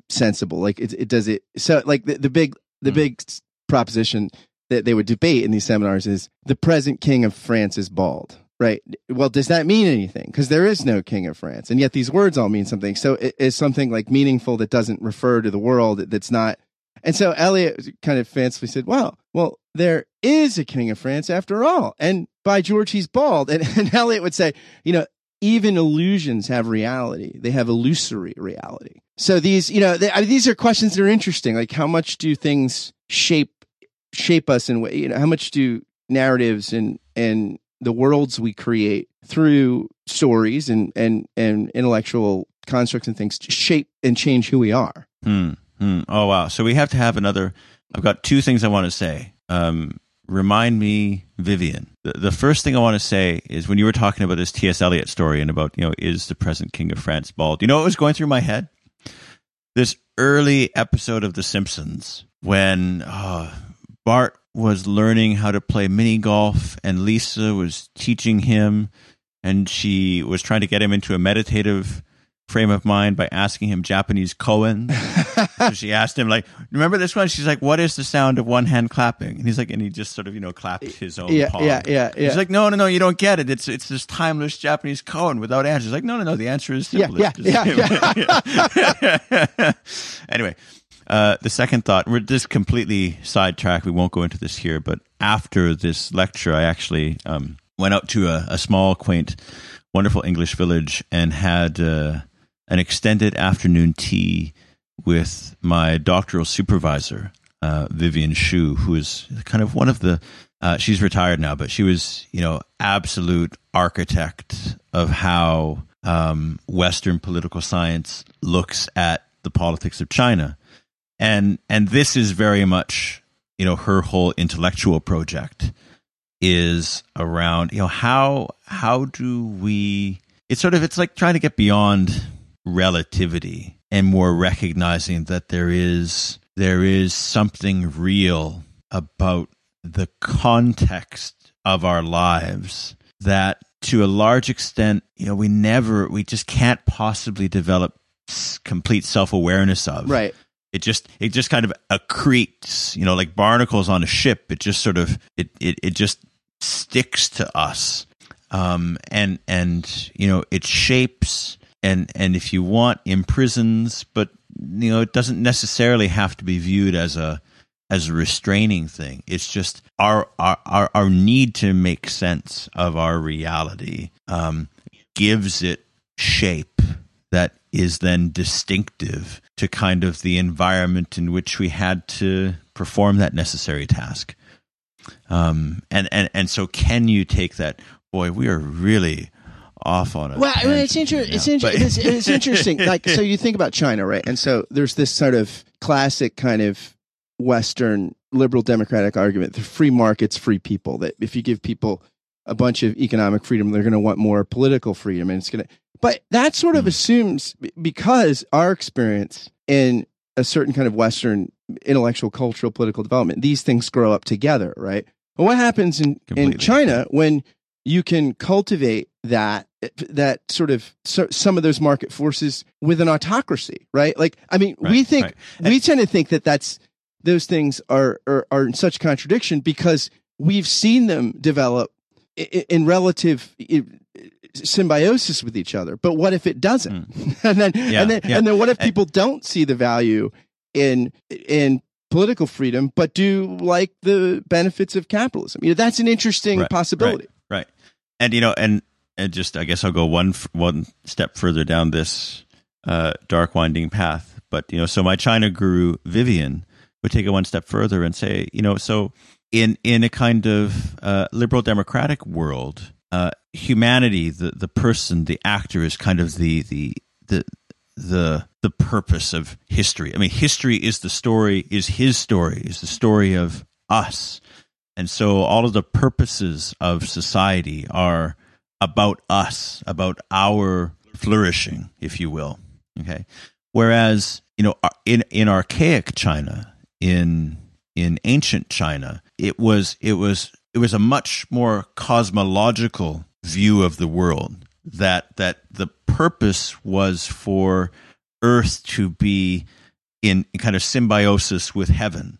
sensible? Like, it, it does it. So, like, the, the big, the Mm. big proposition that they would debate in these seminars is the present king of France is bald. Right. Well, does that mean anything? Because there is no king of France, and yet these words all mean something. So, is something like meaningful that doesn't refer to the world that's not and so Eliot kind of fancifully said, "Well, well, there is a king of France after all. And by George, he's bald. And, and Eliot would say, you know, even illusions have reality. They have illusory reality. So these, you know, they, I mean, these are questions that are interesting. Like how much do things shape, shape us in way, you know, how much do narratives and, and the worlds we create through stories and, and, and intellectual constructs and things shape and change who we are. Hmm. Hmm. Oh wow! So we have to have another. I've got two things I want to say. Um, remind me, Vivienne. The, the first thing I want to say is when you were talking about this T.S. Eliot story and about you know is the present king of France bald? You know what was going through my head? This early episode of The Simpsons when uh, Bart was learning how to play mini golf and Lisa was teaching him, and she was trying to get him into a meditative frame of mind by asking him Japanese koan. so she asked him like, "Remember this one?" She's like, "What is the sound of one hand clapping?" And he's like, and he just sort of you know clapped his own yeah, palm. Yeah, yeah, yeah. He's like, "No, no, no, you don't get it. It's it's this timeless Japanese koan without answers." Like, no, no, no. The answer is simple. Yeah, yeah, yeah. yeah. anyway. Uh, the second thought, we're just completely sidetracked. We won't go into this here, but after this lecture, I actually um, went out to a, a, small, quaint, wonderful English village and had uh, an extended afternoon tea with my doctoral supervisor, uh, Vivienne Shue, who is kind of one of the. Uh, she's retired now, but she was, you know, absolute architect of how um, Western political science looks at the politics of China, and and this is very much, you know, her whole intellectual project is around, you know, how how do we? It's sort of it's like trying to get beyond relativity and more recognizing that there is there is something real about the context of our lives that to a large extent you know we never we just can't possibly develop complete self-awareness of. Right. It just it just kind of accretes you know like barnacles on a ship. It just sort of it it, it just sticks to us. Um and and you know it shapes and and if you want imprisons but you know it doesn't necessarily have to be viewed as a as a restraining thing. It's just our our our, our need to make sense of our reality um, gives it shape that is then distinctive to kind of the environment in which we had to perform that necessary task. Um, and and and so can you take that boy we are really off on it. Well, I mean, it's, inter- it's, inter- it's, it's interesting. Like, so you think about China, right? And so there's this sort of classic kind of Western liberal democratic argument: the free markets, free people. That if you give people a bunch of economic freedom, they're going to want more political freedom, and it's going to. But that sort of mm. assumes because our experience in a certain kind of Western intellectual, cultural, political development, these things grow up together, right? But what happens in, in China when you can cultivate that that sort of so, some of those market forces with an autocracy, right? Like, I mean, right, we think right. we tend to think that that's those things are, are are in such contradiction because we've seen them develop in, in relative symbiosis with each other. But what if it doesn't? Mm. and then yeah, and then yeah. and then what if people don't see the value in in political freedom, but do like the benefits of capitalism? You know, that's an interesting right, possibility. Right. And you know, and and just I guess I'll go one one step further down this uh, dark winding path. But you know, so my China guru Vivienne would take it one step further and say, you know, so in in a kind of uh, liberal democratic world, uh, humanity, the the person, the actor, is kind of the the the the the purpose of history. I mean, history is the story, is his story, is the story of us. And so all of the purposes of society are about us, about our flourishing, if you will. Okay. Whereas, you know, in, in archaic China, in, in ancient China, it was, it was, it was a much more cosmological view of the world that, that the purpose was for earth to be in kind of symbiosis with heaven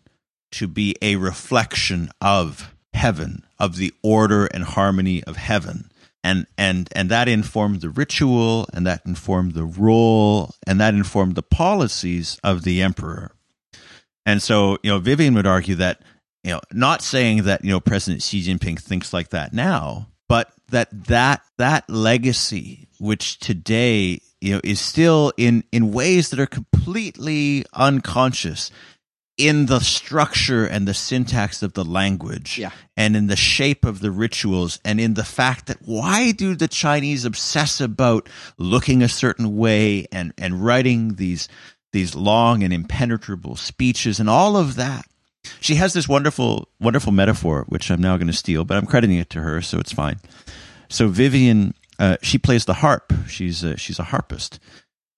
to be a reflection of heaven, of the order and harmony of heaven. And, and, and that informed the ritual and that informed the role and that informed the policies of the emperor. And so, you know, Vivienne would argue that, you know, not saying that, you know, President Xi Jinping thinks like that now, but that that, that legacy, which today, you know, is still in, in ways that are completely unconscious, in the structure and the syntax of the language Yeah. and in the shape of the rituals and in the fact that why do the Chinese obsess about looking a certain way and, and writing these these long and impenetrable speeches and all of that. She has this wonderful wonderful metaphor which I'm now going to steal, but I'm crediting it to her, so it's fine. So Vivienne, uh, she plays the harp. She's a, she's a harpist,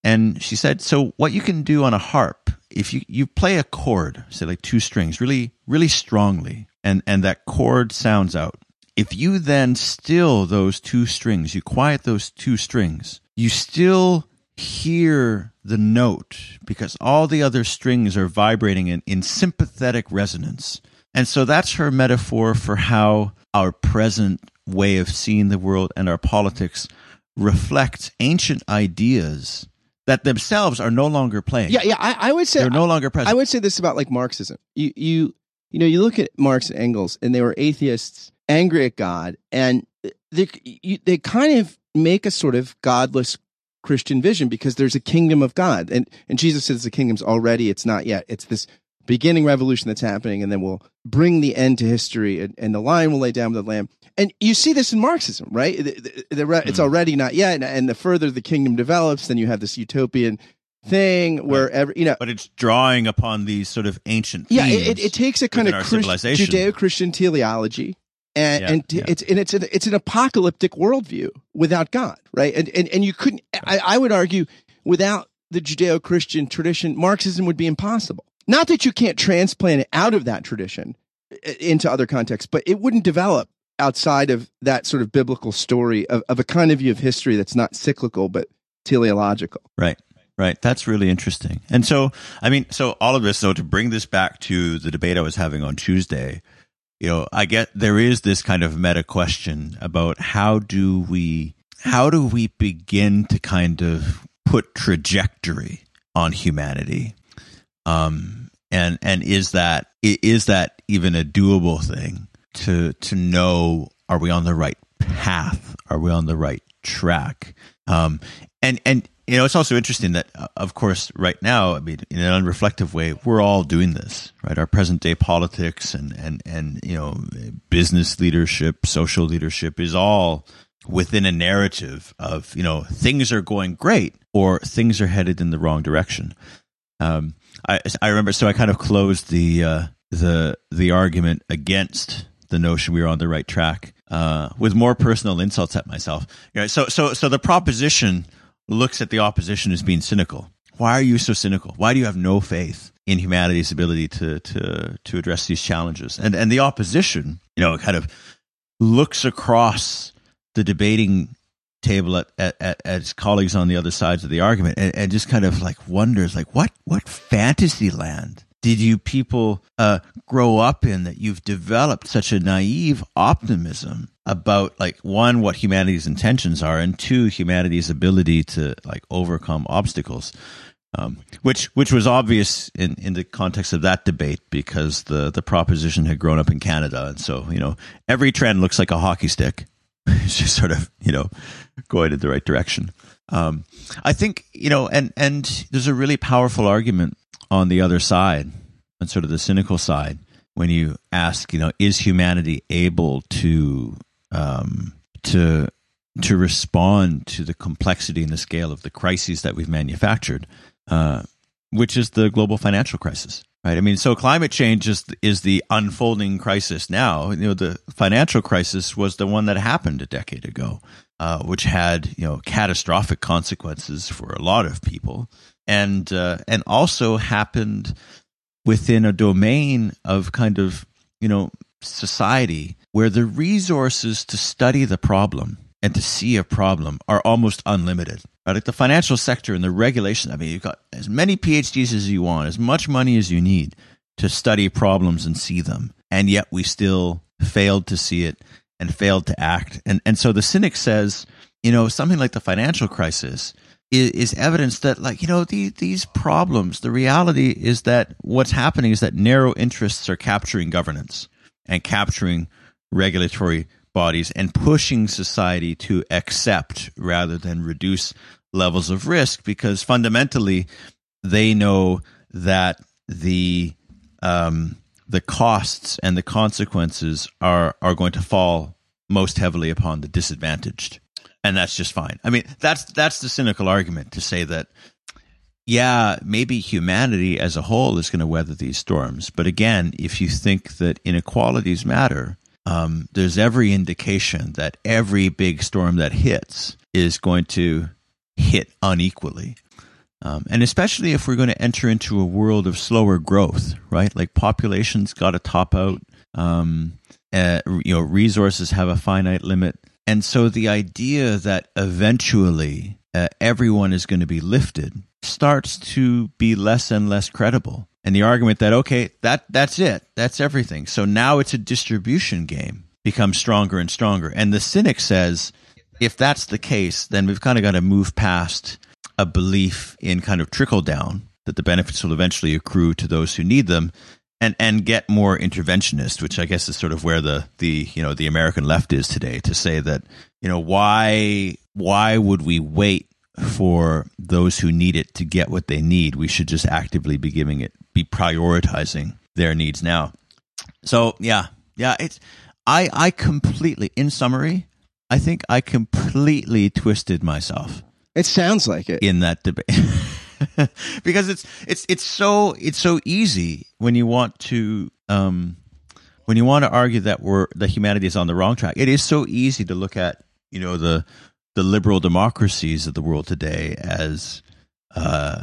and she said, so what you can do on a harp, if you, you play a chord, say like two strings, really, really strongly, and, and that chord sounds out. If you then still those two strings, you quiet those two strings, you still hear the note because all the other strings are vibrating in, in sympathetic resonance. And so that's her metaphor for how our present way of seeing the world and our politics reflect ancient ideas that themselves are no longer playing. Yeah, yeah. I, I would say They're no longer present. I would say this about like Marxism. You you you know you look at Marx and Engels, and they were atheists, angry at God, and they you, they kind of make a sort of godless Christian vision because there's a kingdom of God, and and Jesus says the kingdom's already, it's not yet. It's this beginning revolution that's happening, and then we'll bring the end to history, and, and the lion will lay down with the lamb. And you see this in Marxism, right? The- the- the It's hmm. already not yet, and, and the further the kingdom develops, then you have this utopian thing where every you know but it's drawing upon these sort of ancient yeah, it, it, takes a kind of Christ. Judeo-Christian teleology, and Yeah, and yeah. it's and it's an, it's an apocalyptic worldview without God, right? And and and you couldn't. I, I would argue without the Judeo-Christian tradition, Marxism would be impossible. Not that you can't transplant it out of that tradition into other contexts, but it wouldn't develop outside of that sort of biblical story of, of a kind of view of history that's not cyclical but teleological. Right. Right. That's really interesting. And so, I mean, so all of this, though, to bring this back to the debate I was having on Tuesday, you know, I get there is this kind of meta question about how do we, how do we begin to kind of put trajectory on humanity? Um, and, and is that, is that even a doable thing to, to know, are we on the right path? Are we on the right track? Um, and, and, you know, it's also interesting that, uh, of course, right now, I mean, in an unreflective way, we're all doing this, right? Our present day politics and, and, and, you know, business leadership, social leadership is all within a narrative of, you know, things are going great or things are headed in the wrong direction. Um, I, I remember, so I kind of closed the, uh, the, the argument against the notion we were on the right track, uh, with more personal insults at myself. Know, so, so, so the proposition looks at the opposition as being cynical. Why are you so cynical? Why do you have no faith in humanity's ability to, to, to address these challenges? And, and the opposition, you know, kind of looks across the debating table at, at, at, its colleagues on the other sides of the argument and, and just kind of like wonders like what what fantasy land did you people uh, grow up in that you've developed such a naive optimism about like one what humanity's intentions are and two humanity's ability to like overcome obstacles? Um, which which was obvious in, in the context of that debate because the the proposition had grown up in Canada. And so you know every trend looks like a hockey stick just sort of you know going in the right direction um, I think you know and and there's a really powerful argument on the other side on sort of the cynical side when you ask you know is humanity able to um, to to respond to the complexity and the scale of the crises that we've manufactured, uh, which is the global financial crisis. Right. I mean, so climate change is is the unfolding crisis now. You know, the financial crisis was the one that happened a decade ago, uh, which had you know catastrophic consequences for a lot of people, and uh, and also happened within a domain of kind of you know society where the resources to study the problem and to see a problem are almost unlimited. Right? Like the financial sector and the regulation. I mean, you've got as many PhDs as you want, as much money as you need. to study problems and see them. And yet we still failed to see it and failed to act. And, and so the cynic says, you know, something like the financial crisis is, is evidence that, like, you know, the, these problems, the reality is that what's happening is that narrow interests are capturing governance and capturing regulatory bodies and pushing society to accept rather than reduce levels of risk because fundamentally they know that the um, the costs and the consequences are are going to fall most heavily upon the disadvantaged. And that's just fine. I mean that's that's the cynical argument to say that yeah maybe humanity as a whole is going to weather these storms. But again if you think that inequalities matter um, there's every indication that every big storm that hits is going to hit unequally um, and especially if we're going to enter into a world of slower growth, right? Like populations got to top out. Um, uh, you know, resources have a finite limit, and so the idea that eventually uh, everyone is going to be lifted starts to be less and less credible. And the argument that okay, that that's it, that's everything. So now it's a distribution game becomes stronger and stronger. And the cynic says, if that's the case, then we've kind of got to move past a belief in kind of trickle down that the benefits will eventually accrue to those who need them and and get more interventionist which i guess is sort of where the the you know the american left is today to say that you know why why would we wait for those who need it to get what they need? We should just actively be giving it be prioritizing their needs now. So yeah yeah it's i i completely in summary i think i completely twisted myself It sounds like it. in that debate because it's it's it's so it's so easy when you want to um when you want to argue that we're that humanity is on the wrong track it is so easy to look at you know the the liberal democracies of the world today as uh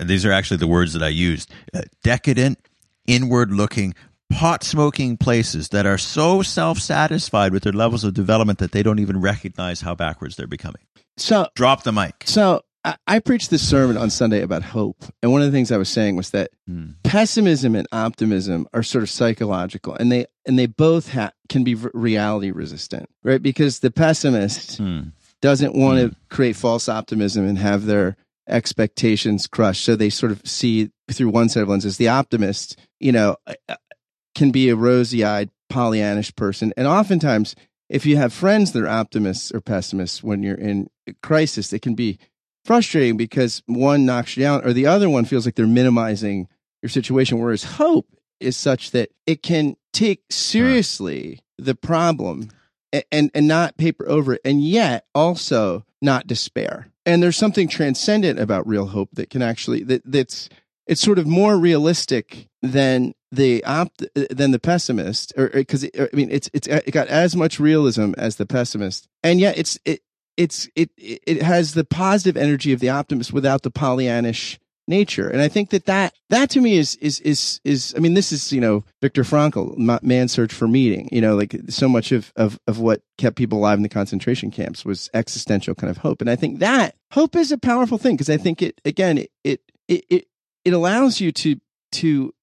these are actually the words that I used uh, decadent inward looking pot smoking places that are so self satisfied with their levels of development that they don't even recognize how backwards they're becoming So drop the mic So I, I preached this sermon on Sunday about hope, and one of the things I was saying was that Hmm. pessimism and optimism are sort of psychological, and they and they both ha- can be reality resistant, right? Because the pessimist Hmm. doesn't want to create false optimism and have their expectations crushed, so they sort of see through one set of lenses. The optimist, you know, can be a rosy-eyed, Pollyannish person, and oftentimes. If you have friends that are optimists or pessimists when you're in crisis, it can be frustrating because one knocks you down or the other one feels like they're minimizing your situation whereas hope is such that it can take seriously the problem and, and and not paper over it and yet also not despair and there's something transcendent about real hope that can actually that that's it's sort of more realistic than the opt uh, than the pessimist or because i mean it's it's uh, it got as much realism as the pessimist. And yet it's it it's it it has the positive energy of the optimist without the Pollyannish nature, and I think that that that to me is is is is I mean this is you know Viktor Frankl, Ma- Man's Search for Meaning, you know like so much of of of what kept people alive in the concentration camps was existential kind of hope, and I think that hope is a powerful thing because I think it again it it it, it allows you to to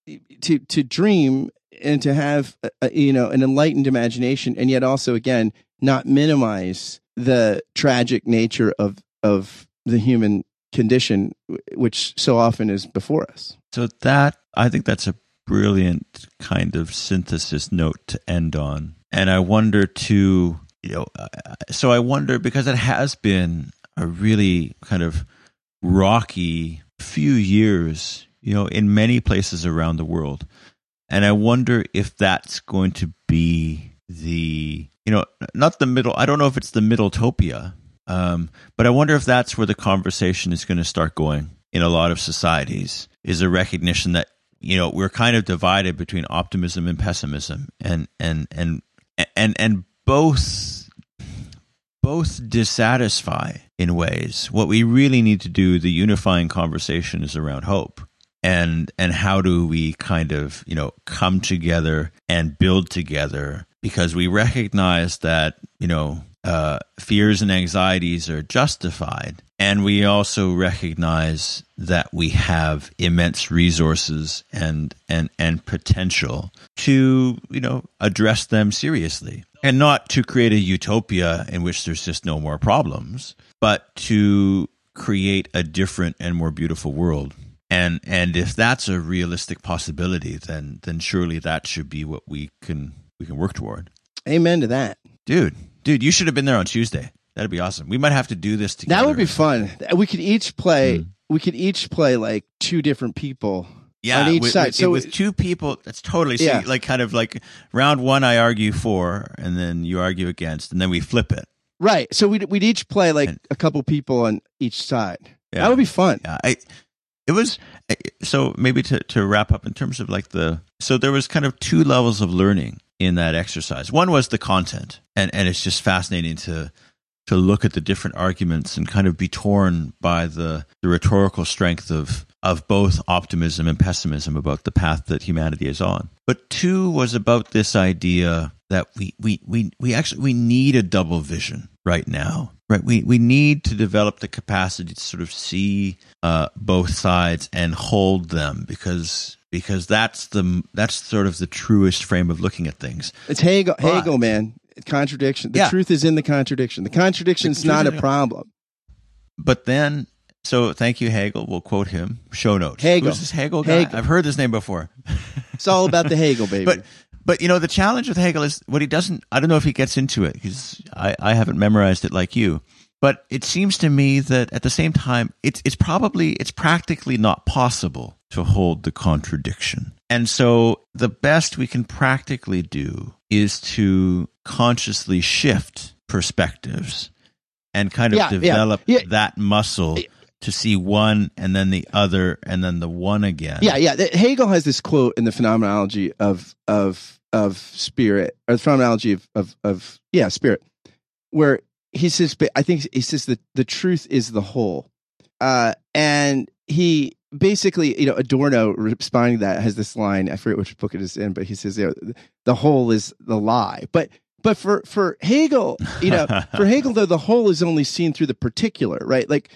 to to dream and to have a, you know an enlightened imagination, and yet also again not minimize the tragic nature of of the human condition which so often is before us So that I think that's a brilliant kind of synthesis note to end on. And I wonder too, you know, so I wonder because it has been a really kind of rocky few years, you know, in many places around the world. And I wonder if that's going to be the, you know, not the middle, I don't know if it's the middletopia, um, but I wonder if that's where the conversation is going to start going in a lot of societies is a recognition that you know we're kind of divided between optimism and pessimism. And and and and and both both dissatisfy in ways. What we really need to do the unifying conversation is around hope and and how do we kind of you know come together and build together because we recognize that you know uh, fears and anxieties are justified. And we also recognize that we have immense resources and, and, and potential to, you know, address them seriously. And not to create a utopia in which there's just no more problems, but to create a different and more beautiful world. And and if that's a realistic possibility, then then surely that should be what we can we can work toward. Amen to that. Dude, dude, you should have been there on Tuesday. That'd be awesome. We might have to do this together. That would be fun. We could each play. Mm. We could each play like two different people. Yeah, on each with, side. With, so with two people, that's totally so yeah. like kind of like round one. I argue for, and then you argue against, and then we flip it. Right. So we'd we'd each play like and, a couple people on each side. Yeah. That would be fun. Yeah. I, it was eh, so maybe to to wrap up in terms of like the so there was kind of two levels of learning in that exercise. One was the content, and and it's just fascinating to to look at the different arguments and kind of be torn by the the rhetorical strength of of both optimism and pessimism about the path that humanity is on. But two was about this idea that we we we we actually we need a double vision right now. Right, we we need to develop the capacity to sort of see uh, both sides and hold them because because that's the that's sort of the truest frame of looking at things. It's Hegel, but, Hegel, man. Contradiction. The yeah. truth is in the contradiction. The contradiction is not a problem. But then, so thank you, Hegel. We'll quote him. Show notes. Hegel. Who's this Hegel guy? Hegel. I've heard this name before. it's all about the Hegel, baby. but but you know the challenge with Hegel is what he doesn't. I don't know if he gets into it because I I haven't memorized it like you. But it seems to me that at the same time, it's it's probably it's practically not possible to hold the contradiction. And so the best we can practically do is to consciously shift perspectives and kind of yeah, develop yeah, yeah. that muscle to see one and then the other and then the one again. Yeah, yeah. Hegel has this quote in the phenomenology of of of spirit or the phenomenology of of, of yeah, spirit where he says I think he says that the truth is the whole. Uh and he basically, you know, Adorno responding to that has this line. I forget which book it is in, but he says, you know, the whole is the lie. But but for for Hegel, you know, for Hegel though, the whole is only seen through the particular, right? Like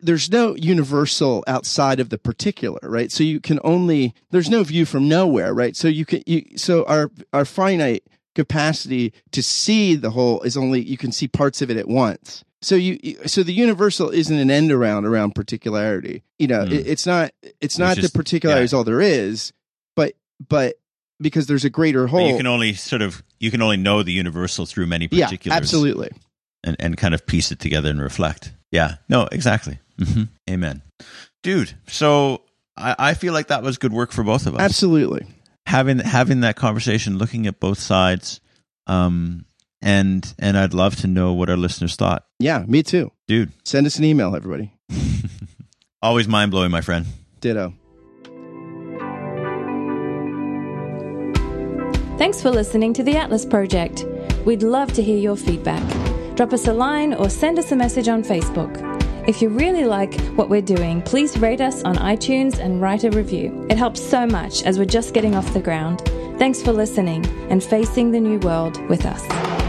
there's no universal outside of the particular, right? So you can only there's no view from nowhere, right? So you can you so our our finite capacity to see the whole is only you can see parts of it at once so you so the universal isn't an end around around particularity you know mm. it, it's not it's not just, the particularity is all there is but but because there's a greater whole but you can only sort of you can only know the universal through many particulars yeah, absolutely and and kind of piece it together and reflect yeah no exactly mm-hmm. amen dude so I, I feel like that was good work for both of us absolutely having having that conversation looking at both sides um and and I'd love to know what our listeners thought. Yeah, me too, dude. Send us an email, everybody. Always mind blowing, my friend. Ditto. Thanks for listening to the Atlas Project. We'd love to hear your feedback. Drop us a line or send us a message on Facebook. If you really like what we're doing, please rate us on iTunes and write a review. It helps so much as we're just getting off the ground. Thanks for listening and facing the new world with us.